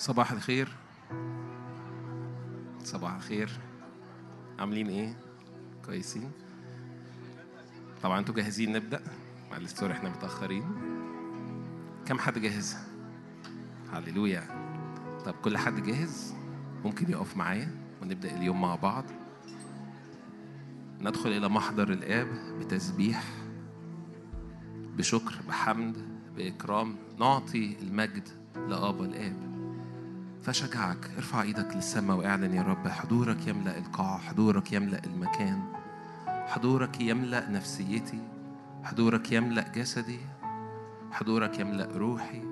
صباح الخير. صباح الخير. عاملين إيه؟ كويسين. طبعا أنتوا جاهزين نبدأ؟ معلش سوري إحنا متأخرين. كم حد جاهز؟ هللويا. طب كل حد جاهز؟ ممكن يقف معايا ونبدأ اليوم مع بعض. ندخل إلى محضر الآب بتسبيح بشكر بحمد بإكرام نعطي المجد لابا الآب. فشجعك. ارفع إيدك للسماء واعلن يا رب حضورك يملأ القاعه حضورك يملأ المكان. حضورك يملأ نفسيتي حضورك يملأ جسدي حضورك يملأ روحي.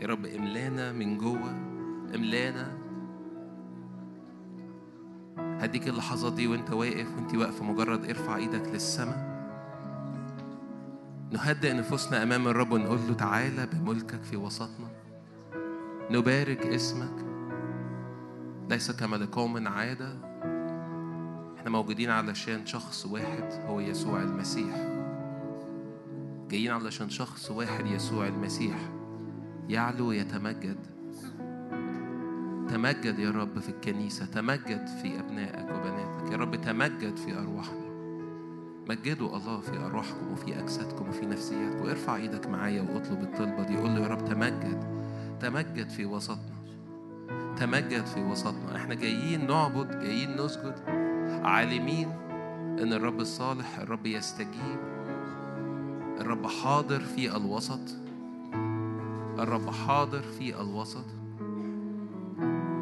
يا رب املانا من جوه املانا. هديك اللحظات دي وانت واقف وانت واقفة مجرد ارفع إيدك للسماء. نهدئ نفوسنا أمام الرب ونقول له تعالى بملكك في وسطنا. نبارك اسمك. ليس كما لقوم عادة. إحنا موجودين علشان شخص واحد هو يسوع المسيح. جايين علشان شخص واحد يسوع المسيح. يعلو ويتمجد. تمجد يا رب في الكنيسة. تمجد في أبنائك وبناتك. يا رب تمجد في أرواحنا مجدوا الله في أرواحكم وفي أجسادكم وفي نفسياتكم. ارفع إيدك معايا واطلب الطلبة دي. قول له يا رب تمجد. تمجد في وسطنا. تمجد في وسطنا. إحنا جايين نعبد جايين نسجد عالمين إن الرب الصالح الرب يستجيب الرب حاضر في الوسط الرب حاضر في الوسط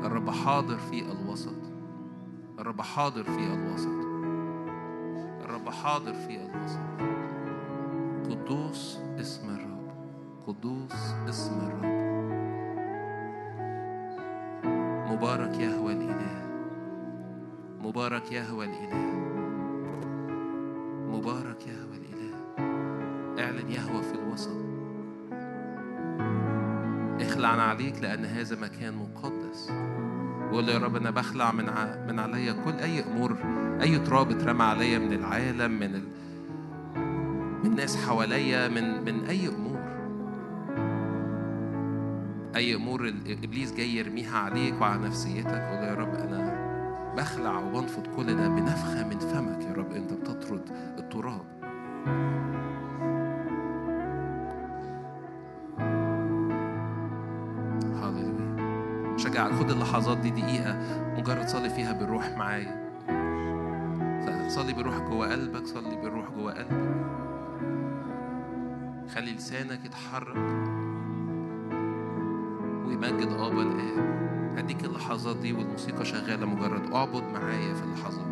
الرب حاضر في الوسط الرب حاضر في الوسط الرب حاضر في الوسط. قدوس اسم الرب قدوس اسم الرب. مبارك يهوى الإله. مبارك يهوى الإله. مبارك يهوى الإله. اعلن يهوى في الوسط. اخلع عليك لأن هذا مكان مقدس. وقول له يا رب أنا بخلع من ع... من عليا كل أي أمور. أي تراب اترمى عليا من العالم من ال... من ناس حواليا من من أي أمور. أي أمور إبليس جاي يرميها عليك وعلى نفسيتك قول يا رب أنا بخلع وبنفض كل ده بنفخة من فمك يا رب أنت بتطرد التراب. شجعك خد اللحظات دي دقيقة مجرد صلي فيها بالروح معايا. صلي بالروح جوه قلبك صلي بالروح جوه قلبك. خلي لسانك يتحرك. ويمجد ابا الآب. هديك اللحظات دي والموسيقى شغالة مجرد أعبد معايا في اللحظات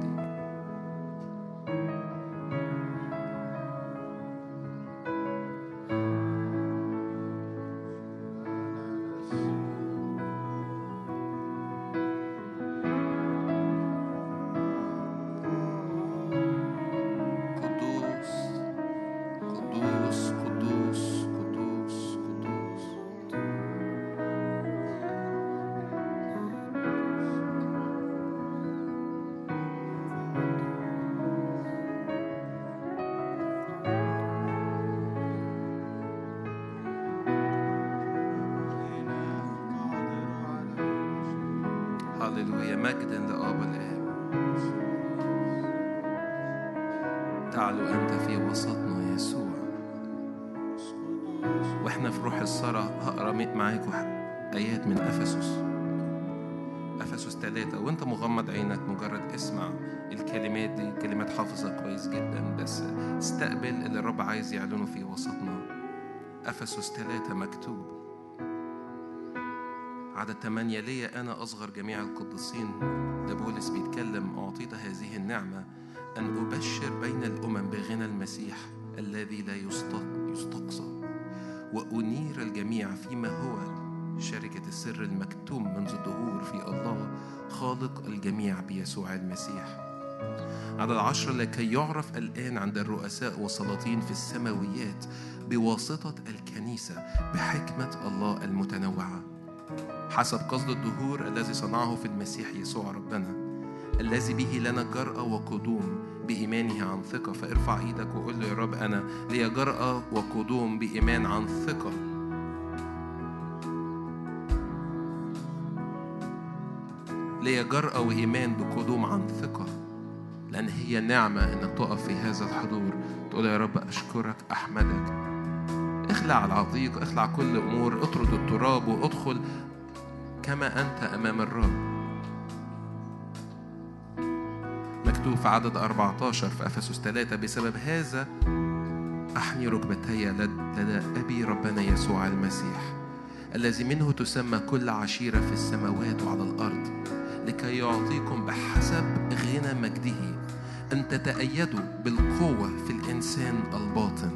أفسس ثلاثة مكتوب. عدد ثمانية ليا أنا أصغر جميع القديسين. ده بولس بيتكلم أعطيت هذه النعمة أن أبشر بين الأمم بغنى المسيح الذي لا يستق- يستقصى. وأنير الجميع فيما هو. شركة السر المكتوم منذ الدهور في الله خالق الجميع بيسوع المسيح. عدد عشرة لكي يعرف الآن عند الرؤساء والسلاطين في السماويات بواسطة الكنيسة بحكمة الله المتنوعة. حسب قصد الدهور الذي صنعه في المسيح يسوع ربنا الذي به لنا جرأة وقدوم بإيمانه عن ثقة. فارفع إيدك وقول له يا رب أنا لي جرأة وقدوم بإيمان عن ثقة. ليا جرأة وإيمان بقدوم عن ثقة. لأن هي نعمة إنك تقف في هذا الحضور تقول يا رب أشكرك أحمدك. اخلع العضيق اخلع كل أمور اطرد التراب وادخل كما أنت أمام الرب. مكتوب في عدد 14 في أفسس 3 بسبب هذا أحني ركبتي لدى أبي ربنا يسوع المسيح الذي منه تسمى كل عشيرة في السماوات وعلى الأرض. لكي يعطيكم بحسب غنى مجده. أن تتأيدوا بالقوة في الإنسان الباطن.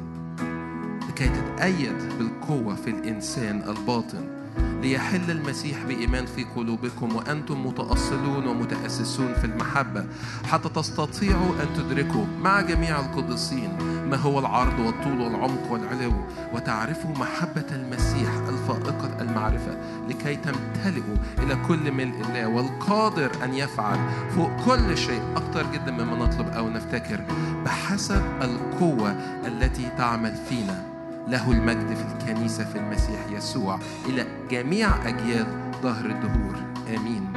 لكي تتأيد بالقوة في الإنسان الباطن. ليحل المسيح بإيمان في قلوبكم وأنتم متأصلون ومتأسسون في المحبة حتى تستطيعوا أن تدركوا مع جميع القديسين ما هو العرض والطول والعمق والعلو وتعرفوا محبة المسيح الفائقة المعرفة لكي تمتلئوا إلى كل ملء الله والقادر أن يفعل فوق كل شيء أكثر جدا مما نطلب أو نفتكر بحسب القوة التي تعمل فينا. له المجد في الكنيسة في المسيح يسوع. إلى جميع أجيال ظهر الدهور. آمين.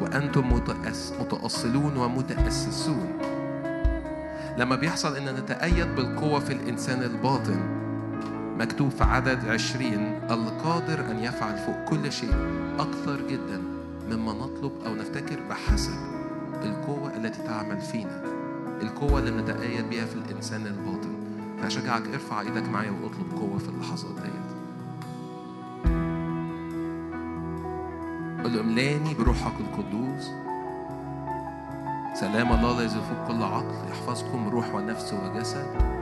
وأنتم متأصلون ومتأسسون. لما بيحصل إن نتأيد بالقوة في الإنسان الباطن مكتوب في عدد عشرين القادر أن يفعل فوق كل شيء أكثر جدا مما نطلب أو نفتكر بحسب القوة التي تعمل فينا. القوة اللي نتأيد بها في الإنسان الباطن. فأشجعك ارفع إيدك معايا واطلب قوة في اللحظات ديت. قل له املاني بروحك القدوس. سلام الله الذي يفوق كل عقل يحفظكم روح ونفس وجسد.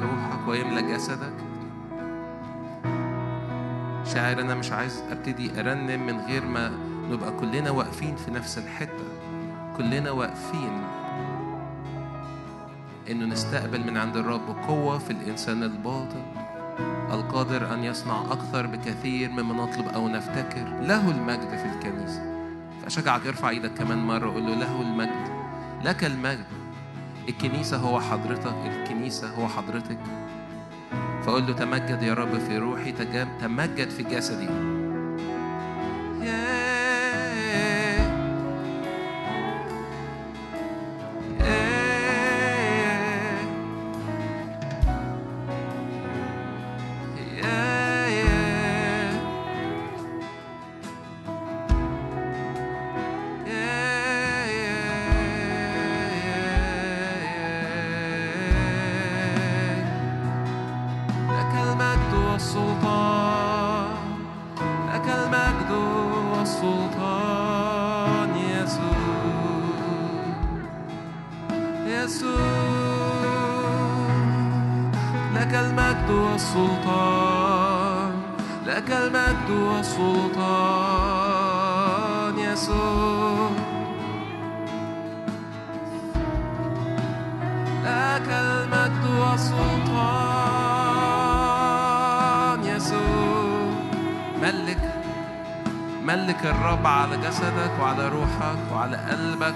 روحك ويملى جسدك. شاعر أنا مش عايز أبتدي أرنم من غير ما نبقى كلنا واقفين في نفس الحتة. كلنا واقفين إنه نستقبل من عند الرب قوة في الإنسان الباطن. القادر أن يصنع أكثر بكثير مما نطلب أو نفتكر. له المجد في الكنيسة. فاشجعك ارفع إيدك كمان مرة وقول له له المجد. لك المجد. الكنيسة هو حضرتك الكنيسة هو حضرتك. فقول له تمجد يا رب في روحي تمجد في جسدي.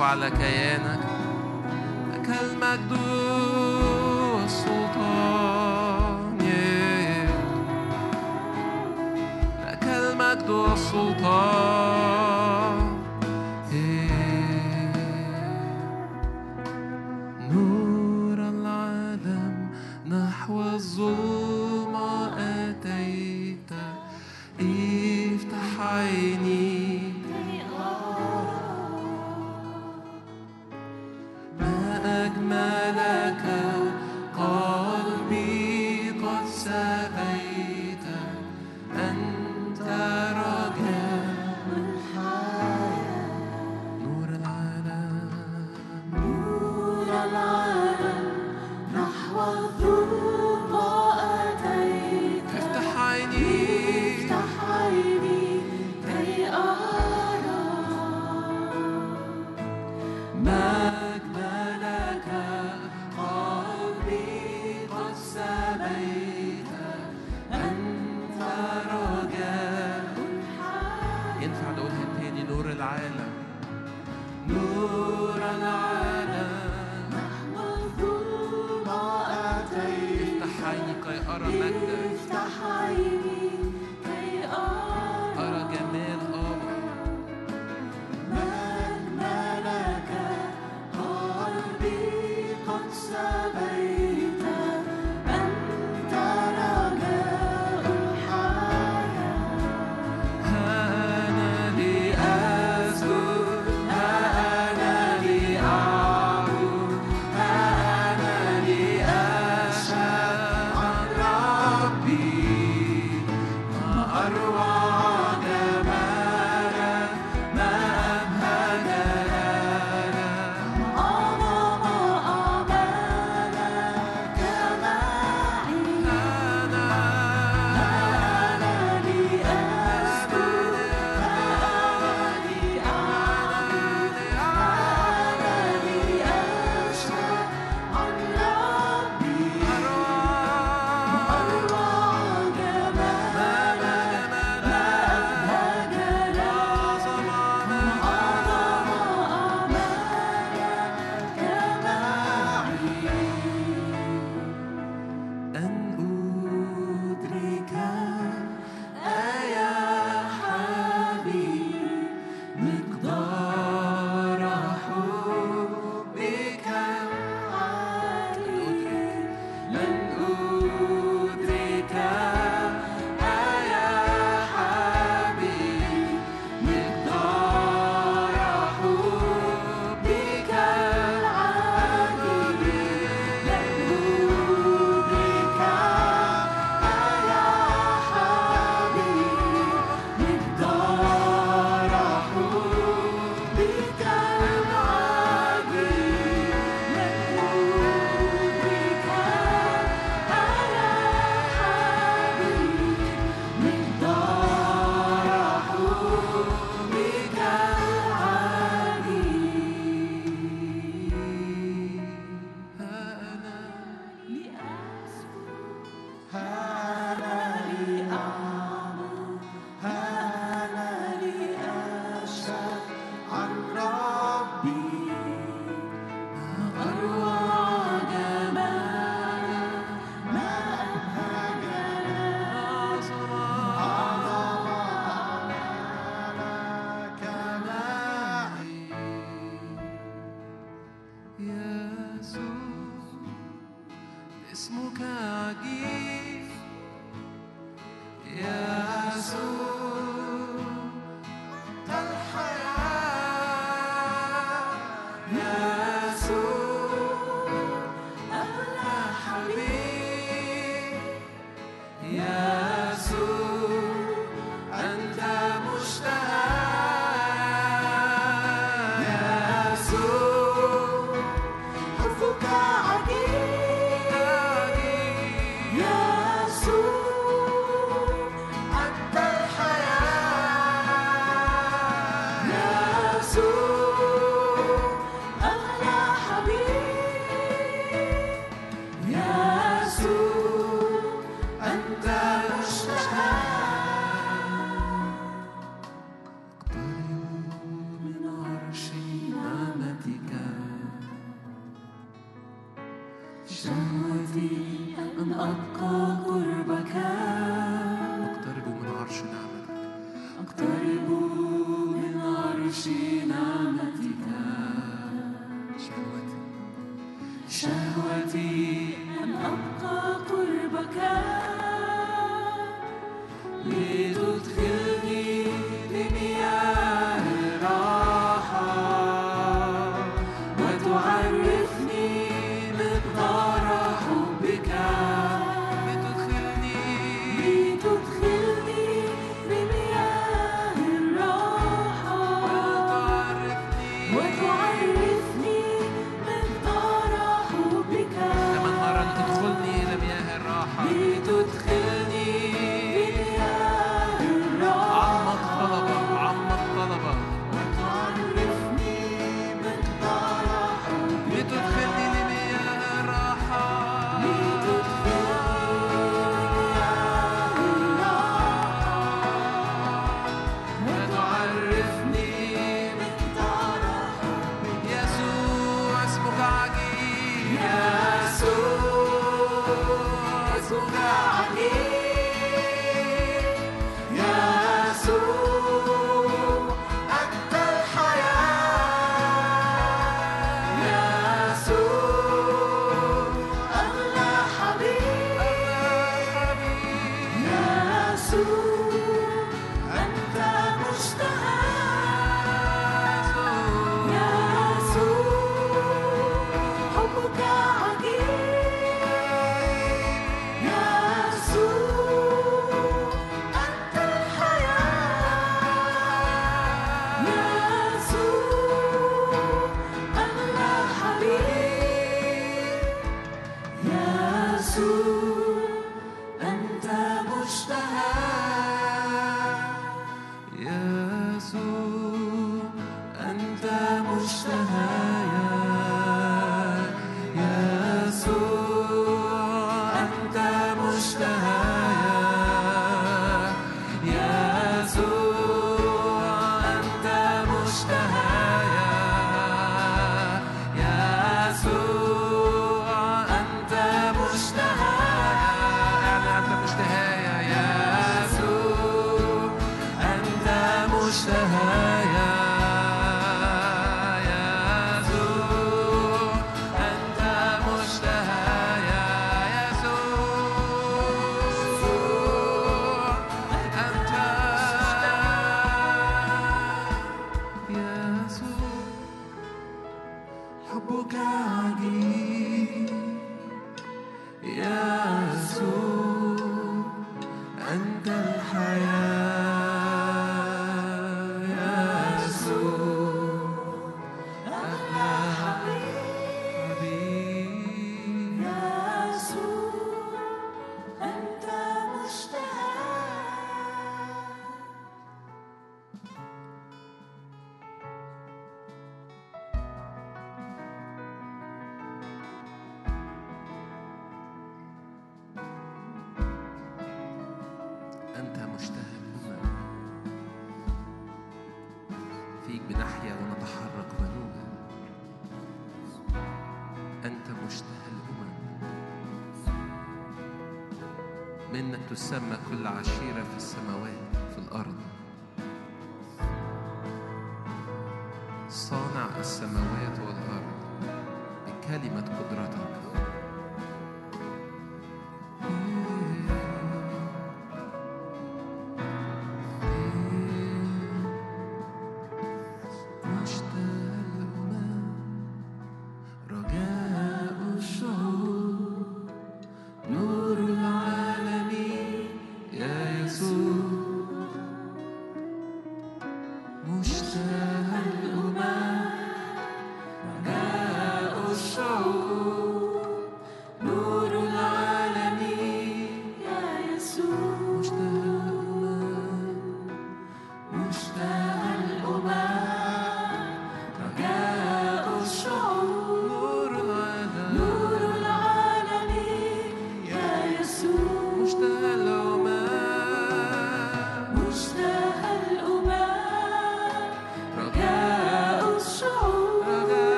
وعلى كيانك. لك المجد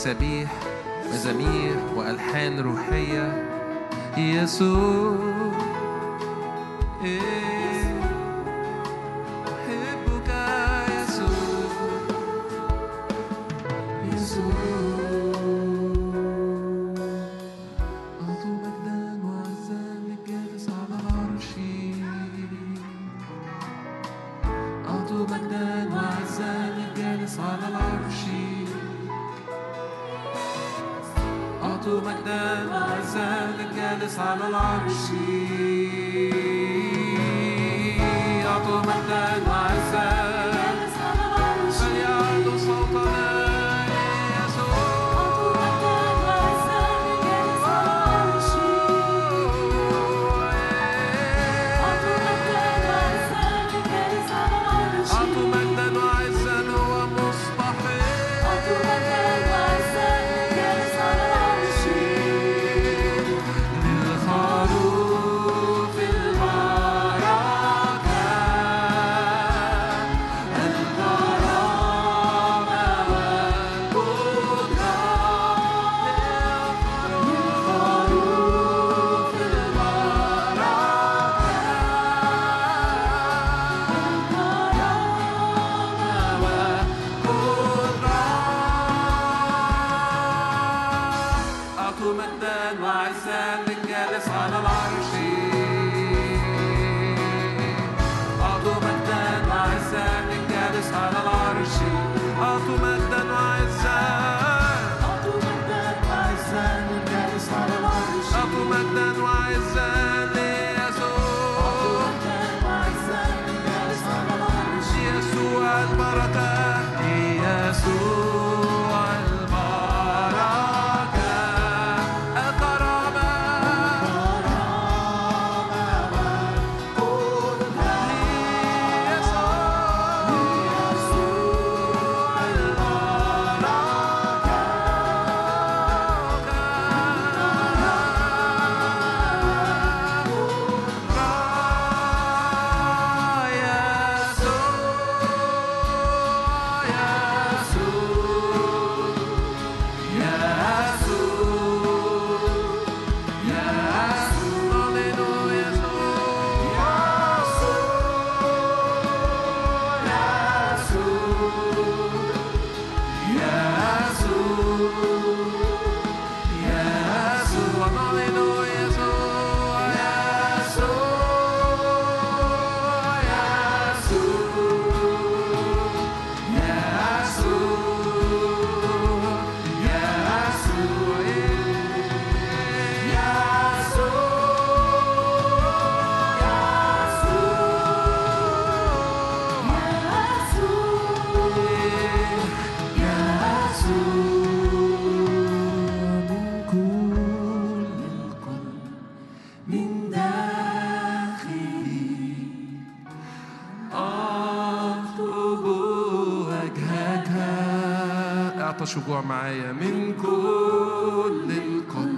بتسابيح مزامير وألحان روحية. يسوع. شجوع معايا من كل القلب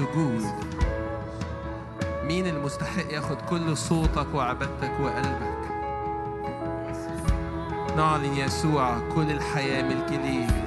السجود مين المستحق ياخد كل صوتك وعبادتك وقلبك؟ نعلن يسوع كل الحياة ملك ليه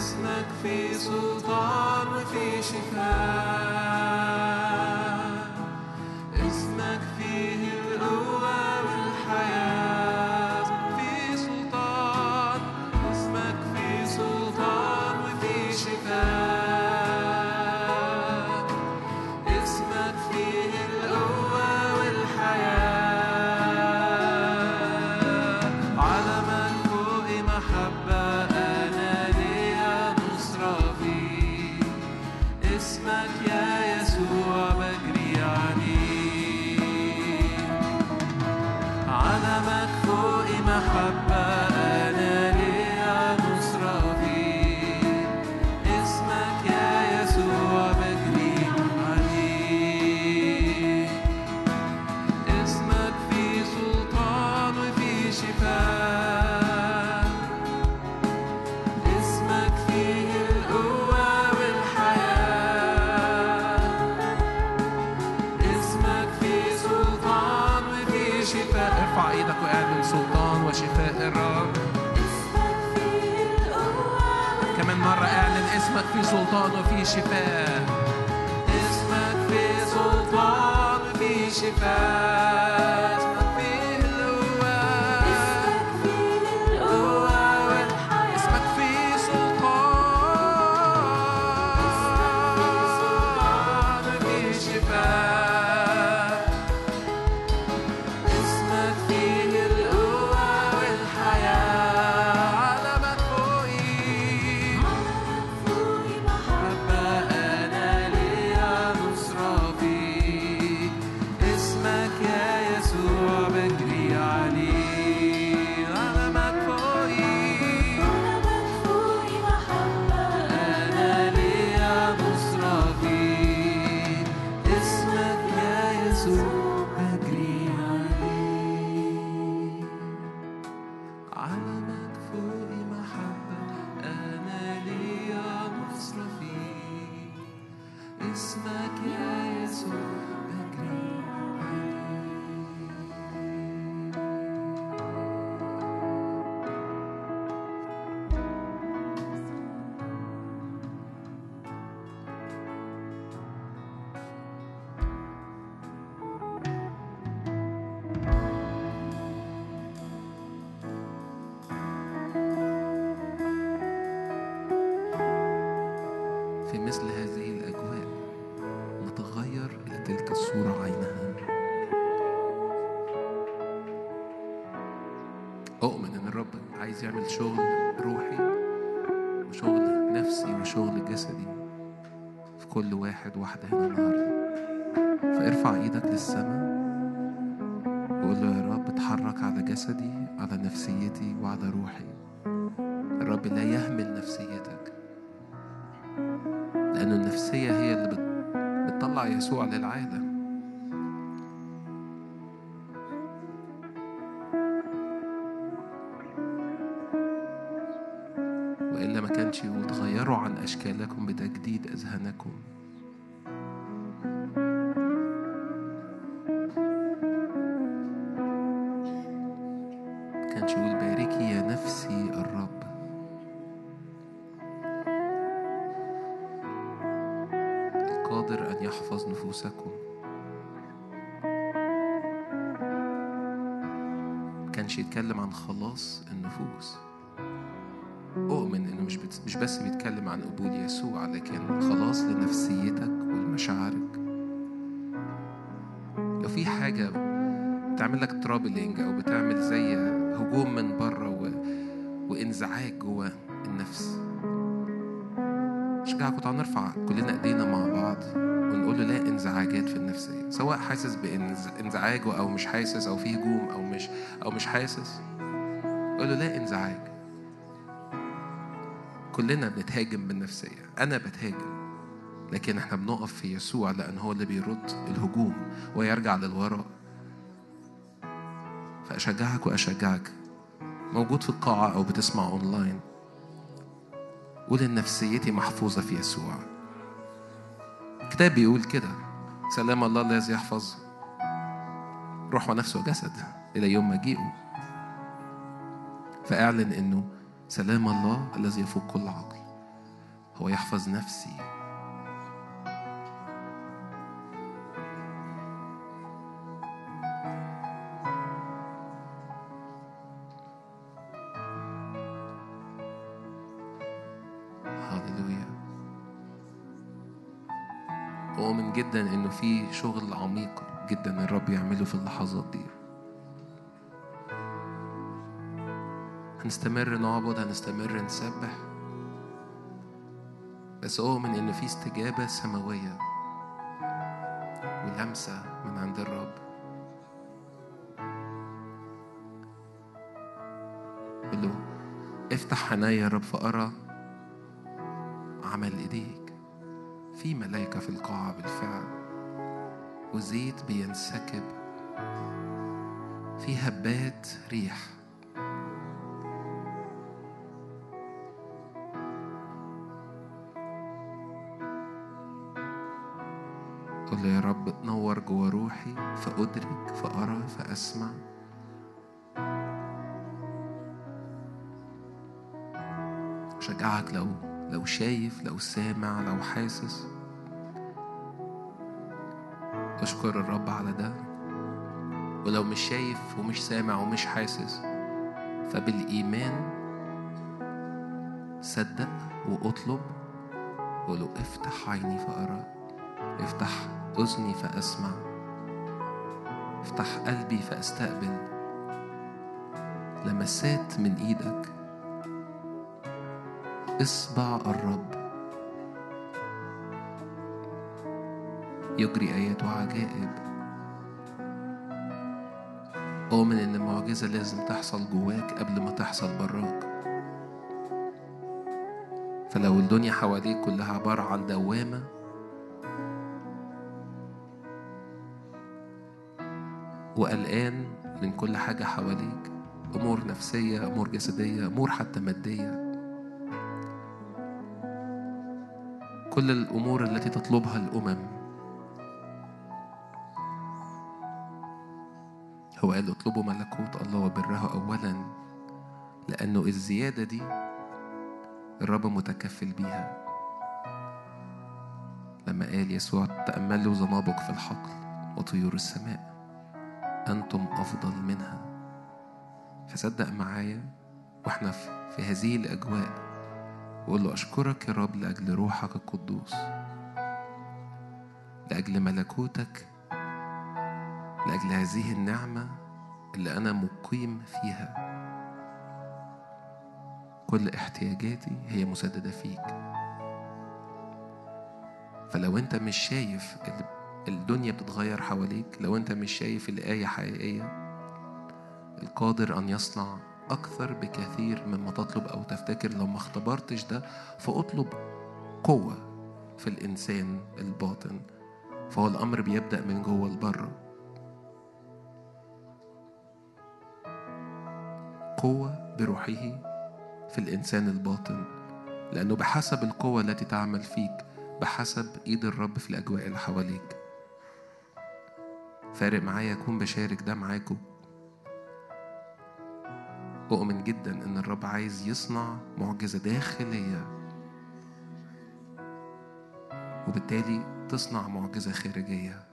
اسمك في سلطان وفي شفاء. بتطلع يسوع عن خلاص النفوس. أؤمن إنه مش بت... مش بس بيتكلم عن قبول يسوع لكن خلاص لنفسيتك ولمشاعرك. لو في حاجة بتعمل لك ترابلينج أو بتعمل زي هجوم من بره و... وإنزعاج جوه النفس أشجعكم تعالوا نرفع كلنا إيدينا مع بعض ونقول له لا إنزعاجات في النفسية سواء حاسس بانزعاج أو مش حاسس أو في هجوم أو مش أو مش حاسس. قول له لا انزعاج. كلنا بنتهاجم بالنفسية. أنا بتهاجم. لكن إحنا بنقف في يسوع لأن هو اللي بيرد الهجوم ويرجع للوراء. فأشجعك وأشجعك. موجود في القاعة أو بتسمع أونلاين. قول إن نفسيتي محفوظة في يسوع. الكتاب بيقول كده. سلام الله الذي يحفظ روح ونفس وجسد إلى يوم مجيئه. فاعلن إنه سلام الله الذي يفوق كل عقل هو يحفظ نفسي. جدا إنه في شغل عميق جدا الرب يعمله في اللحظات دي. هنستمر نعبد هنستمر نسبح. بس أؤمن إن في استجابة سماوية ولمسة من عند الرب. له افتح عيني يا رب فأرى عمل إيديك. في ملائكة في القاعة بالفعل. وزيت بينسكب. في هبات ريح. قل يا رب نور جوا روحي فأدرك فأرى فأسمع. أشجعك لو لو شايف لو سامع لو حاسس. أشكر الرب على ده. ولو مش شايف ومش سامع ومش حاسس فبالإيمان صدق وأطلب وقول له افتح عيني فأرى. افتح. أذني فأسمع. افتح قلبي فأستقبل. لمسات من إيدك. اصبع الرب. يجري آيات وعجائب. أؤمن إن المعجزة لازم تحصل جواك قبل ما تحصل براك. فلو الدنيا حواليك كلها عبارة عن دوامة وقلقان من كل حاجة حواليك أمور نفسية أمور جسدية أمور حتى مادية. كل الأمور التي تطلبها الأمم. هو قال اطلبوا ملكوت الله وبره أولا لأنه الزيادة دي الرب متكفل بيها. لما قال يسوع تأملوا زنابق في الحقل وطيور السماء. أنتم أفضل منها. فصدق معايا وإحنا في هذه الأجواء. وقول له أشكرك يا رب لأجل روحك القدوس. لأجل ملكوتك. لأجل هذه النعمة اللي أنا مقيم فيها. كل احتياجاتي هي مسددة فيك. فلو أنت مش شايف ال- الدنيا بتتغير حواليك. لو أنت مش شايف الآية حقيقية القادر أن يصنع أكثر بكثير مما تطلب أو تفتكر. لو ما اختبرتش ده فاطلب قوة في الإنسان الباطن. فهو الأمر بيبدأ من جوه لبره قوة بروحه في الإنسان الباطن. لأنه بحسب القوة التي تعمل فيك بحسب إيد الرب في الأجواء اللي حواليك. فارق معايا أكون بشارك ده معاكم. أؤمن جدا إن الرب عايز يصنع معجزة داخلية. وبالتالي تصنع معجزة خارجية.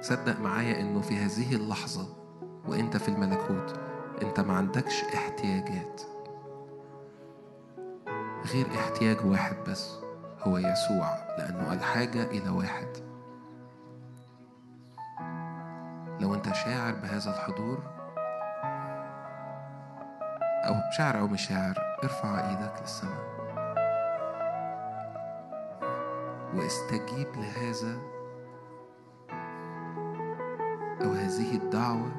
صدق معايا إنه في هذه اللحظة وإنت في الملكوت إنت ما عندكش احتياجات. غير احتياج واحد بس هو يسوع لأنه الحاجة إلى واحد. لو أنت شاعر بهذا الحضور أو شاعر أو مش شاعر ارفع إيدك للسماء. واستجيب لهذا أو هذه الدعوة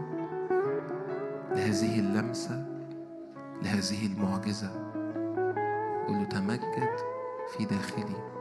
لهذه اللمسة لهذه المعجزة. قل له تمجد في داخلي.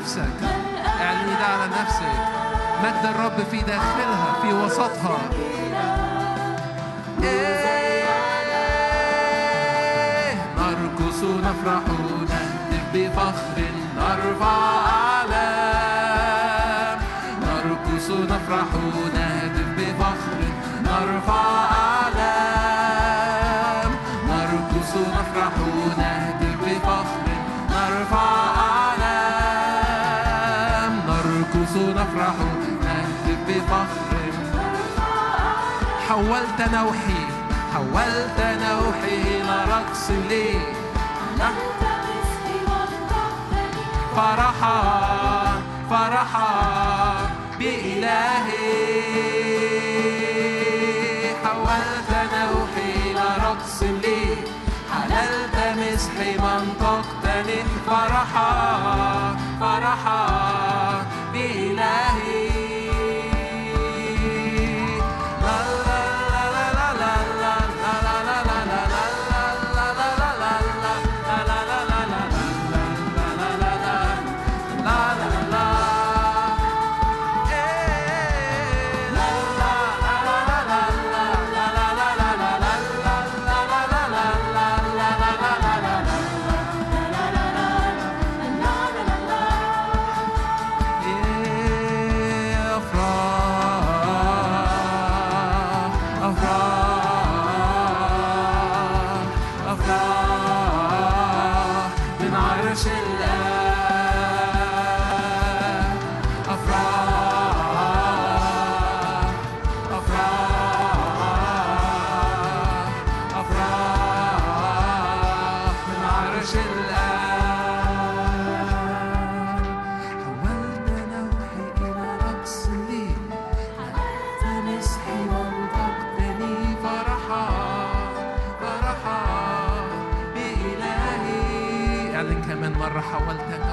نفسك. اعلني ده على نفسك. مد الرب في داخلها في وسطها. إيه؟ نرقص نفرح نهتف بفخر نرفع أعلام نرقص نفرح نهتف بفخر نرفع حيث نفرح نهتف بفخر حولت نوحي. حولت نوحي إلى رقص لي. فرحا. فرحا بإلهي. حولت نوحي إلى رقص لي. حللت مسحي منطقتني. فرحا. فرحا. heart. مرة حاولت أن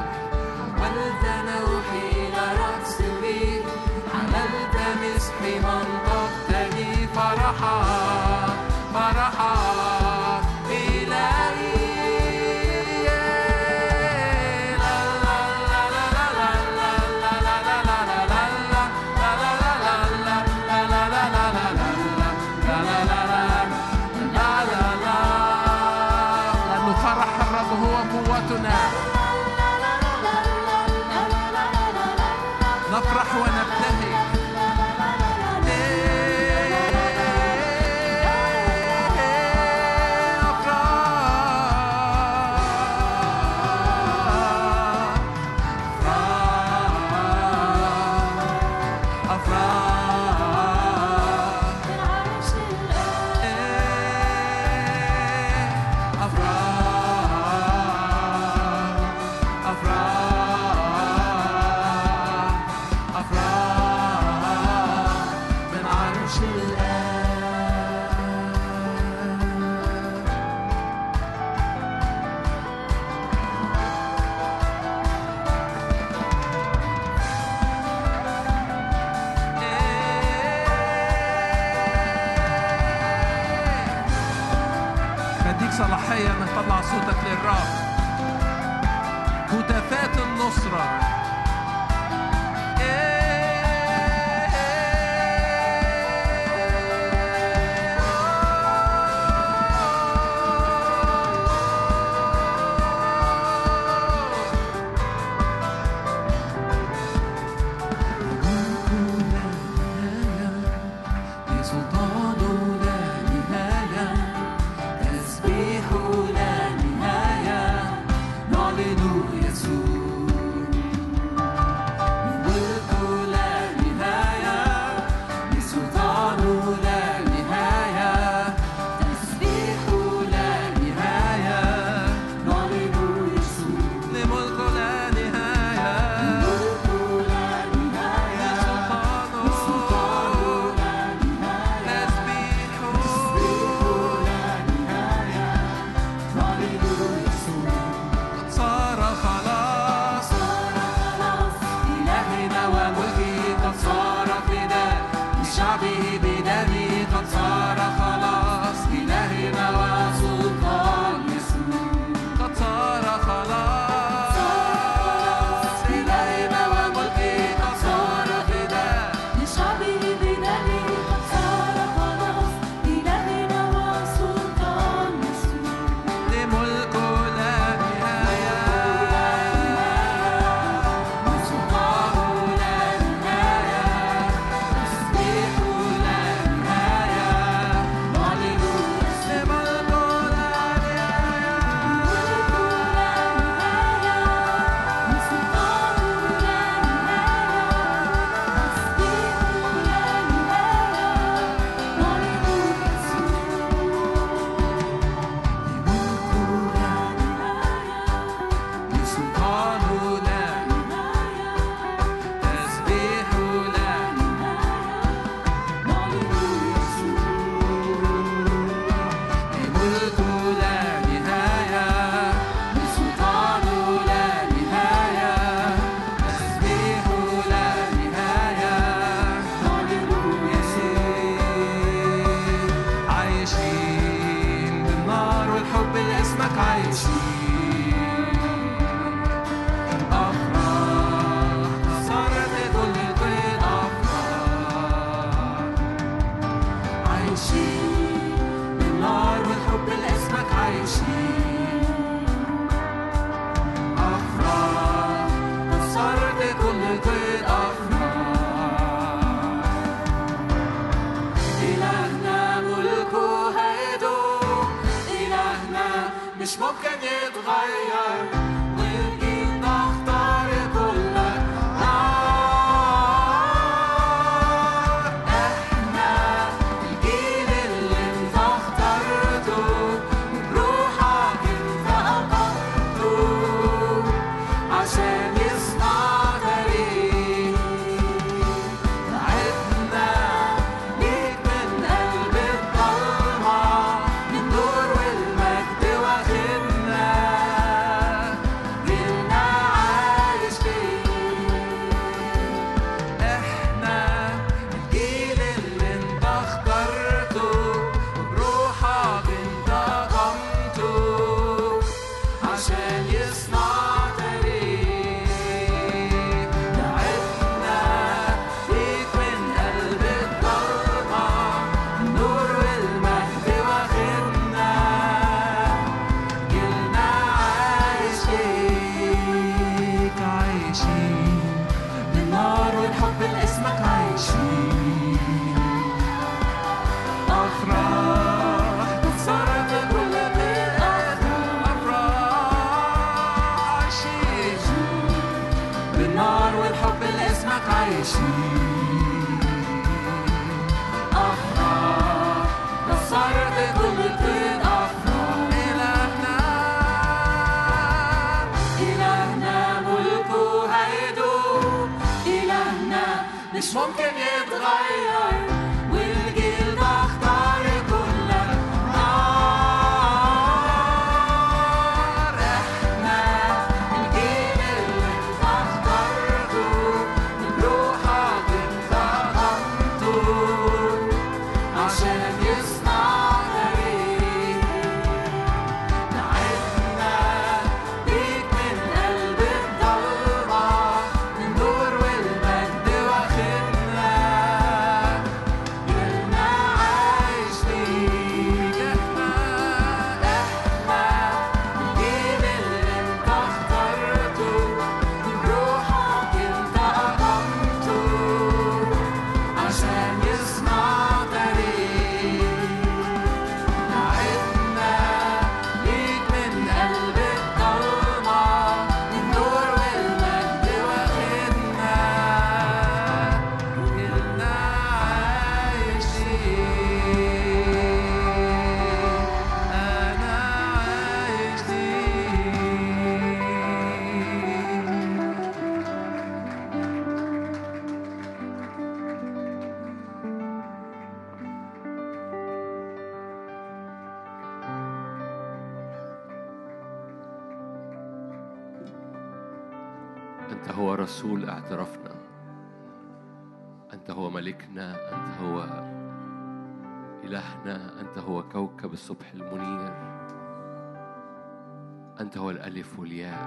الألف والياء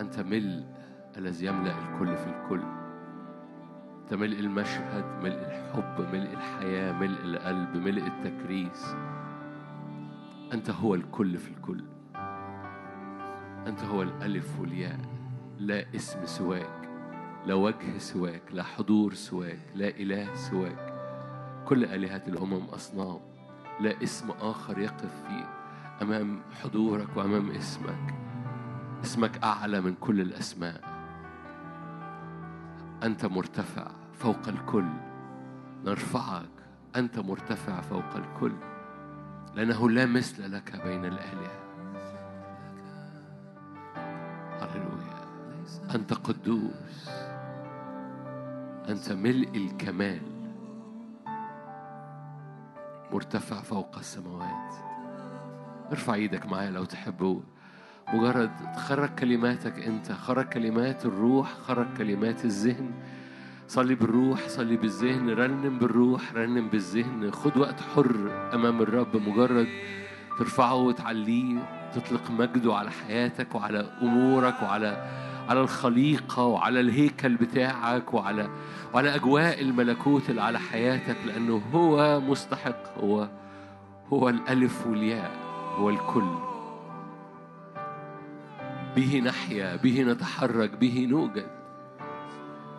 أنت ملء الذي يملأ الكل في الكل. أنت ملء المشهد ملء الحب ملء الحياة ملء القلب ملء التكريس. أنت هو الكل في الكل. أنت هو الألف والياء لا اسم سواك لا وجه سواك لا حضور سواك لا إله سواك. كل آلهة الأمم أصنام. لا اسم آخر يقف فيه أمام حضورك وأمام اسمك. اسمك أعلى من كل الأسماء. أنت مرتفع فوق الكل. نرفعك. أنت مرتفع فوق الكل. لأنه لا مثل لك بين الآلهة هللويا. أنت قدوس. أنت ملء الكمال. مرتفع فوق السماوات. ارفع إيدك معايا لو تحبوا مجرد خرج كلماتك انت خرج كلمات الروح خرج كلمات الذهن. صلي بالروح صلي بالذهن رنم بالروح رنم بالذهن. خد وقت حر أمام الرب. مجرد ترفعه وتعليه تطلق مجده على حياتك وعلى أمورك وعلى على الخليقة وعلى الهيكل بتاعك وعلى وعلى أجواء الملكوت اللي على حياتك. لأنه هو مستحق هو هو الألف والياء. هو الكل به نحيا به نتحرك به نوجد.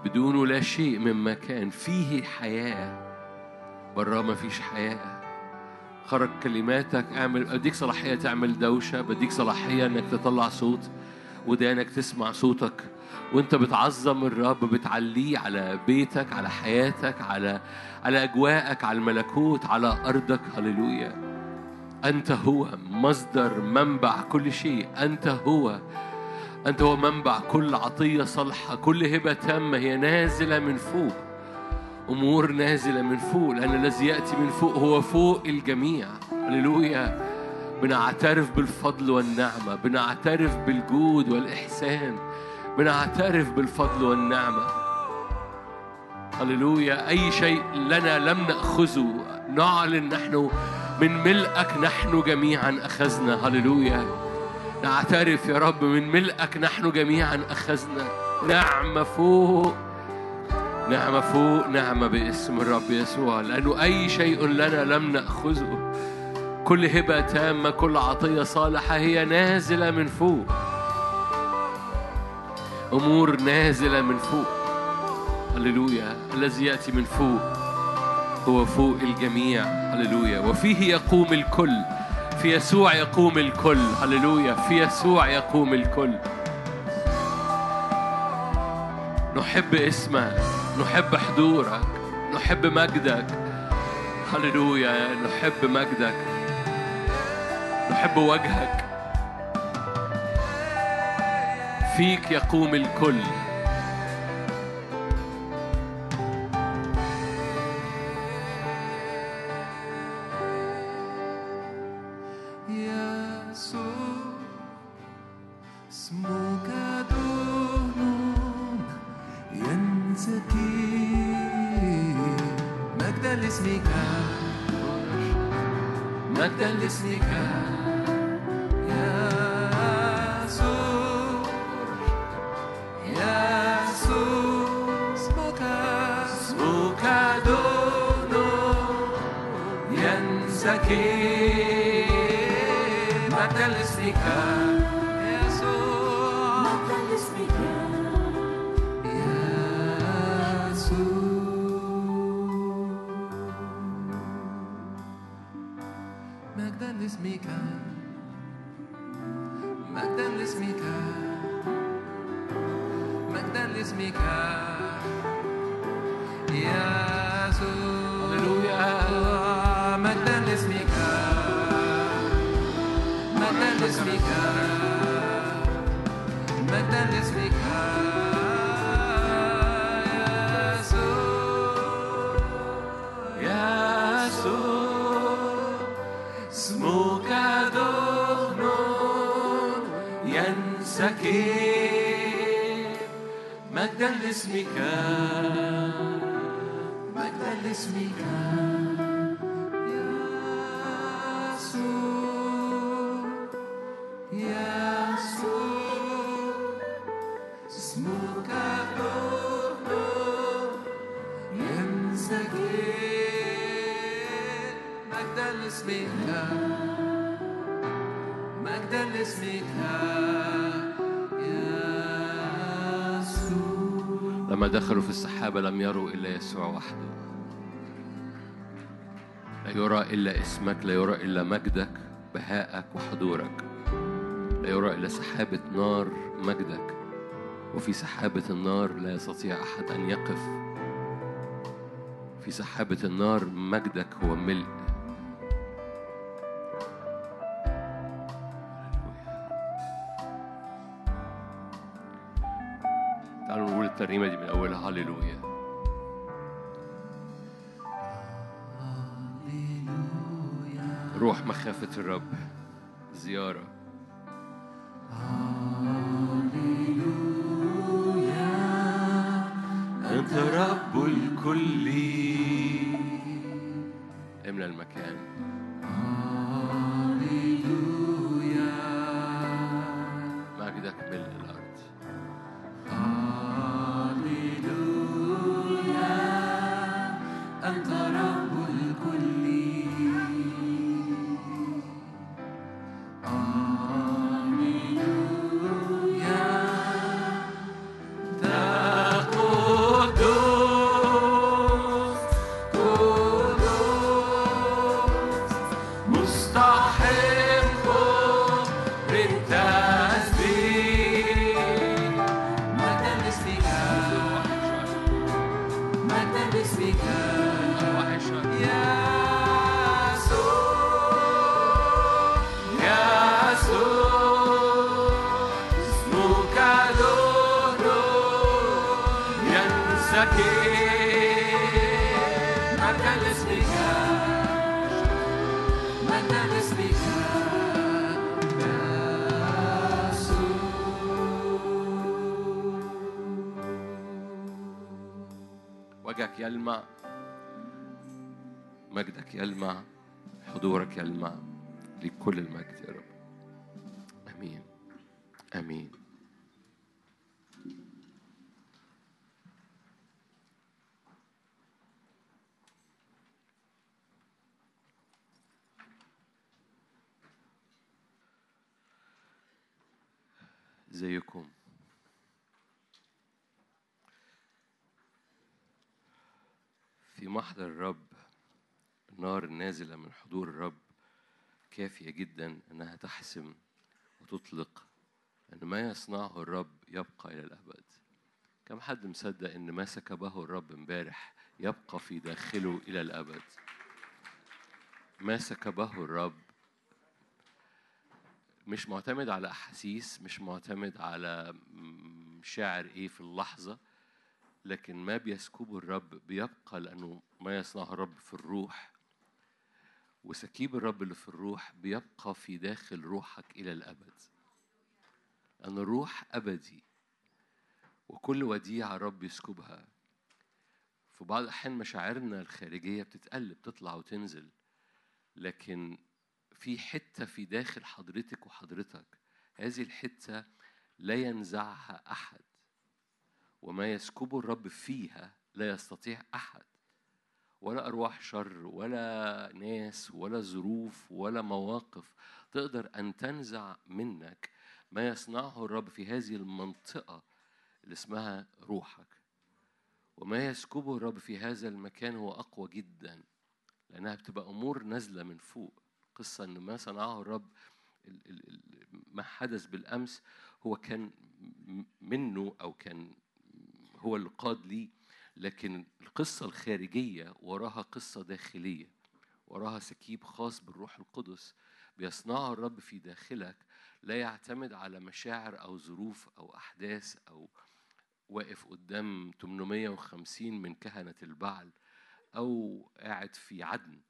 بدونه لا شيء مما كان فيه حياة. براه ما فيش حياة. خرج كلماتك اعمل اديك صلاحية تعمل دوشة بديك صلاحية انك تطلع صوت ودانك تسمع صوتك. وانت بتعظم الرب بتعليه على بيتك على حياتك على على اجواءك على الملكوت على ارضك. هللويا. أنت هو مصدر منبع كل شيء. أنت هو. أنت هو منبع كل عطية صالحة. كل هبة تامة هي نازلة من فوق. أمور نازلة من فوق. لأن الذي يأتي من فوق هو فوق الجميع. هللويا. بنعترف بالفضل والنعمة. بنعترف بالجود والإحسان. بنعترف بالفضل والنعمة. هللويا. أي شيء لنا لم نأخذه. نعلن نحن من ملئك نحن جميعا أخذنا. هللويا. نعترف يا رب من ملئك نحن جميعا أخذنا. نعمه فوق. نعمة فوق. نعمة باسم الرب يسوع. لأنه أي شيء لنا لم نأخذه. كل هبة تامة كل عطية صالحة هي نازلة من فوق. أمور نازلة من فوق. هللويا. الذي يأتي من فوق. هو فوق الجميع. هللويا. وفيه يقوم الكل. في يسوع يقوم الكل. هللويا. في يسوع يقوم الكل. نحب اسمك. نحب حضورك. نحب مجدك. هللويا. نحب مجدك. نحب وجهك. فيك يقوم الكل. السحابة لم يروا إلا يسوع وحده. لا يرى إلا اسمك لا يرى إلا مجدك بهائك وحضورك. لا يرى إلا سحابة نار مجدك. وفي سحابة النار لا يستطيع أحد أن يقف. في سحابة النار مجدك هو ملء الترنيمة دي من أولها. هللويا. روح مخافة الرب. زيارة. أنت رب الكل. املى المكان. مجدك ملء الأرض. وجهك يلمع مجدك يلمع حضورك يلمع لكل المجد يا رب. آمين. آمين. ازيكم في محضر الرب النار النازلة من حضور الرب كافية جدا أنها تحسم وتطلق أن ما يصنعه الرب يبقى إلى الأبد. كم حد مصدق إن ما سكبه الرب امبارح يبقى في داخله إلى الأبد؟ ما سكبه الرب مش معتمد على أحاسيس مش معتمد على مشاعر إيه في اللحظة لكن ما بيسكبه الرب بيبقى لأنه ما يصنعه الرب في الروح. وسكيب الرب اللي في الروح بيبقى في داخل روحك إلى الأبد. ان الروح أبدي وكل وديعة الرب يسكبها في بعض الأحيان مشاعرنا الخارجية بتتقلب تطلع وتنزل. لكن في حتة في داخل حضرتك وحضرتك هذه الحتة لا ينزعها أحد. وما يسكبه الرب فيها لا يستطيع أحد. ولا أرواح شر ولا ناس ولا ظروف ولا مواقف تقدر أن تنزع منك ما يصنعه الرب في هذه المنطقة اللي اسمها روحك. وما يسكبه الرب في هذا المكان هو أقوى جدا لأنها بتبقى أمور نازلة من فوق. قصة إن ما صنعه الرب ال- ال- ال- ما حدث بالأمس هو كان منه أو كان هو اللي قاد ليه لكن القصة الخارجية وراها قصة داخلية وراها سكيب خاص بالروح القدس بيصنعه الرب في داخلك لا يعتمد على مشاعر أو ظروف أو أحداث أو واقف قدام 850 من كهنة البعل أو قاعد في عدن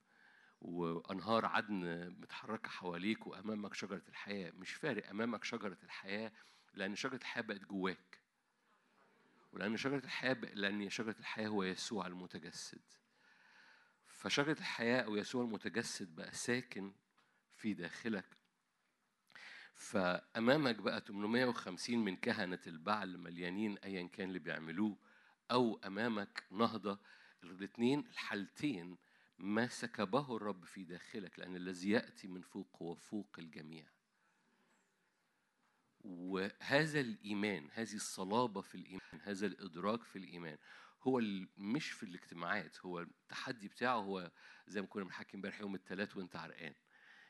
وأنهار عدن متحركة حواليك وأمامك شجرة الحياة. مش فارق أمامك شجرة الحياة لأن شجرة الحياة بقت جواك. ولأن شجرة الحياة لأن شجرة الحياة هو يسوع المتجسد. فشجرة الحياة أو يسوع المتجسد بقى ساكن في داخلك. فأمامك بقى 850 من كهنة البعل مليانين أيا كان اللي بيعملوه أو أمامك نهضة. الاثنين الحالتين ما سكبه الرب في داخلك لأن الذي يأتي من فوق هو فوق الجميع. وهذا الإيمان هذه الصلابة في الإيمان هذا الإدراك في الإيمان هو مش في الاجتماعات هو التحدي بتاعه هو زي ما كنا بنحكي امبارح يوم الثلاث وانت عرقان.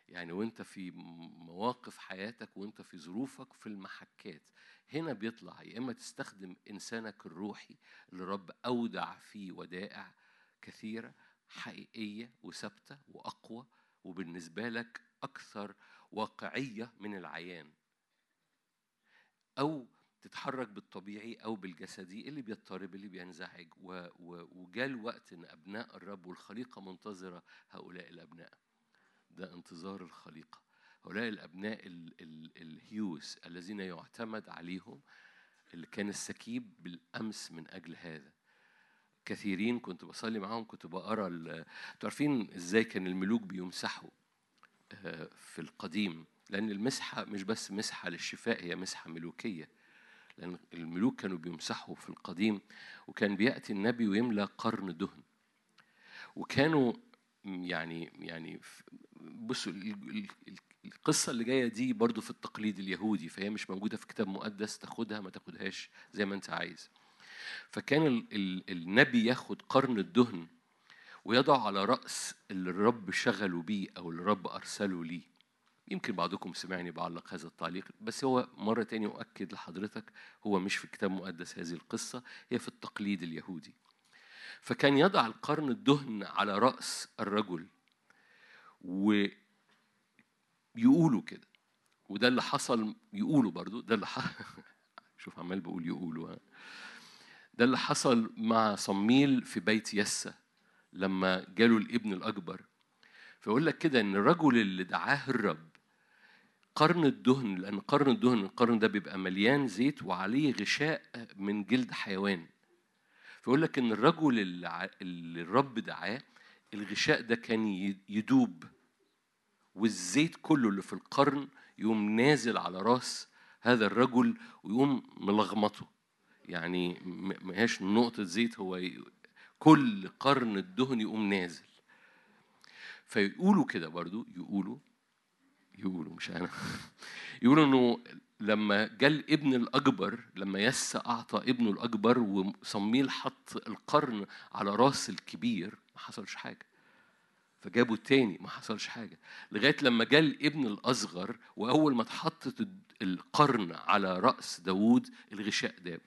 يعني وانت في مواقف حياتك وانت في ظروفك في المحكات. هنا بيطلع يا إما تستخدم إنسانك الروحي اللي رب أودع فيه ودائع كثيرة حقيقية وثابتة وأقوى وبالنسبة لك أكثر واقعية من العيان. أو تتحرك بالطبيعي أو بالجسدي اللي بيضطرب اللي بينزعج وجاء الوقت إن أبناء الرب والخليقة منتظرة هؤلاء الأبناء. ده انتظار الخليقة. هؤلاء الأبناء ال ال الهيوس الذين يعتمد عليهم اللي كان السكيب بالأمس من أجل هذا. كثيرين كنت بصلي معاهم كنت بقرأ عارفين إزاي كان الملوك بيمسحوا آه، في القديم؟ لأن المسحة مش بس مسحة للشفاء هي مسحة ملوكية. لأن الملوك كانوا بيمسحوا في القديم وكان بيأتي النبي ويملى قرن دهن. وكانوا يعني يعني بصوا ال- ال- ال- القصة اللي جاية دي برضو في التقليد اليهودي فهي مش موجودة في كتاب مقدس تاخدها ما تاخدهاش زي ما انت عايز. فكان ال ال النبي ياخد قرن الدهن ويضع على رأس اللي الرب شغله بيه أو اللي الرب أرسله ليه. يمكن بعضكم سمعني بعلق هذا التعليق بس هو مرة تاني أؤكد لحضرتك هو مش في كتاب مقدس هذه القصة هي في التقليد اليهودي فكان يضع القرن الدهن على رأس الرجل ويقولوا كده وده اللي حصل يقولوا برضو ده اللي حصل شوف عمال بقول يقولوا ها. ده اللي حصل مع صميل في بيت يسة لما جاله الابن الأكبر فيقول لك كده إن الرجل اللي دعاه الرب قرن الدهن لأن قرن الدهن القرن ده بيبقى مليان زيت وعليه غشاء من جلد حيوان. فيقول لك إن الرجل اللي, الرب دعاه الغشاء ده كان يدوب والزيت كله اللي في القرن يقوم نازل على راس هذا الرجل ويقوم ملغمطه. يعني ما هياش نقطة زيت هو كل قرن الدهن يقوم نازل. فيقولوا كده برضو يقولوا يقولوا مش أنا يقولوا إنه لما جاء الابن الأكبر لما يس أعطى ابنه الأكبر وصميل حط القرن على راس الكبير ما حصلش حاجة. فجابوا التاني ما حصلش حاجة. لغاية لما جاء الابن الأصغر وأول ما اتحطت القرن على رأس داوود الغشاء داب.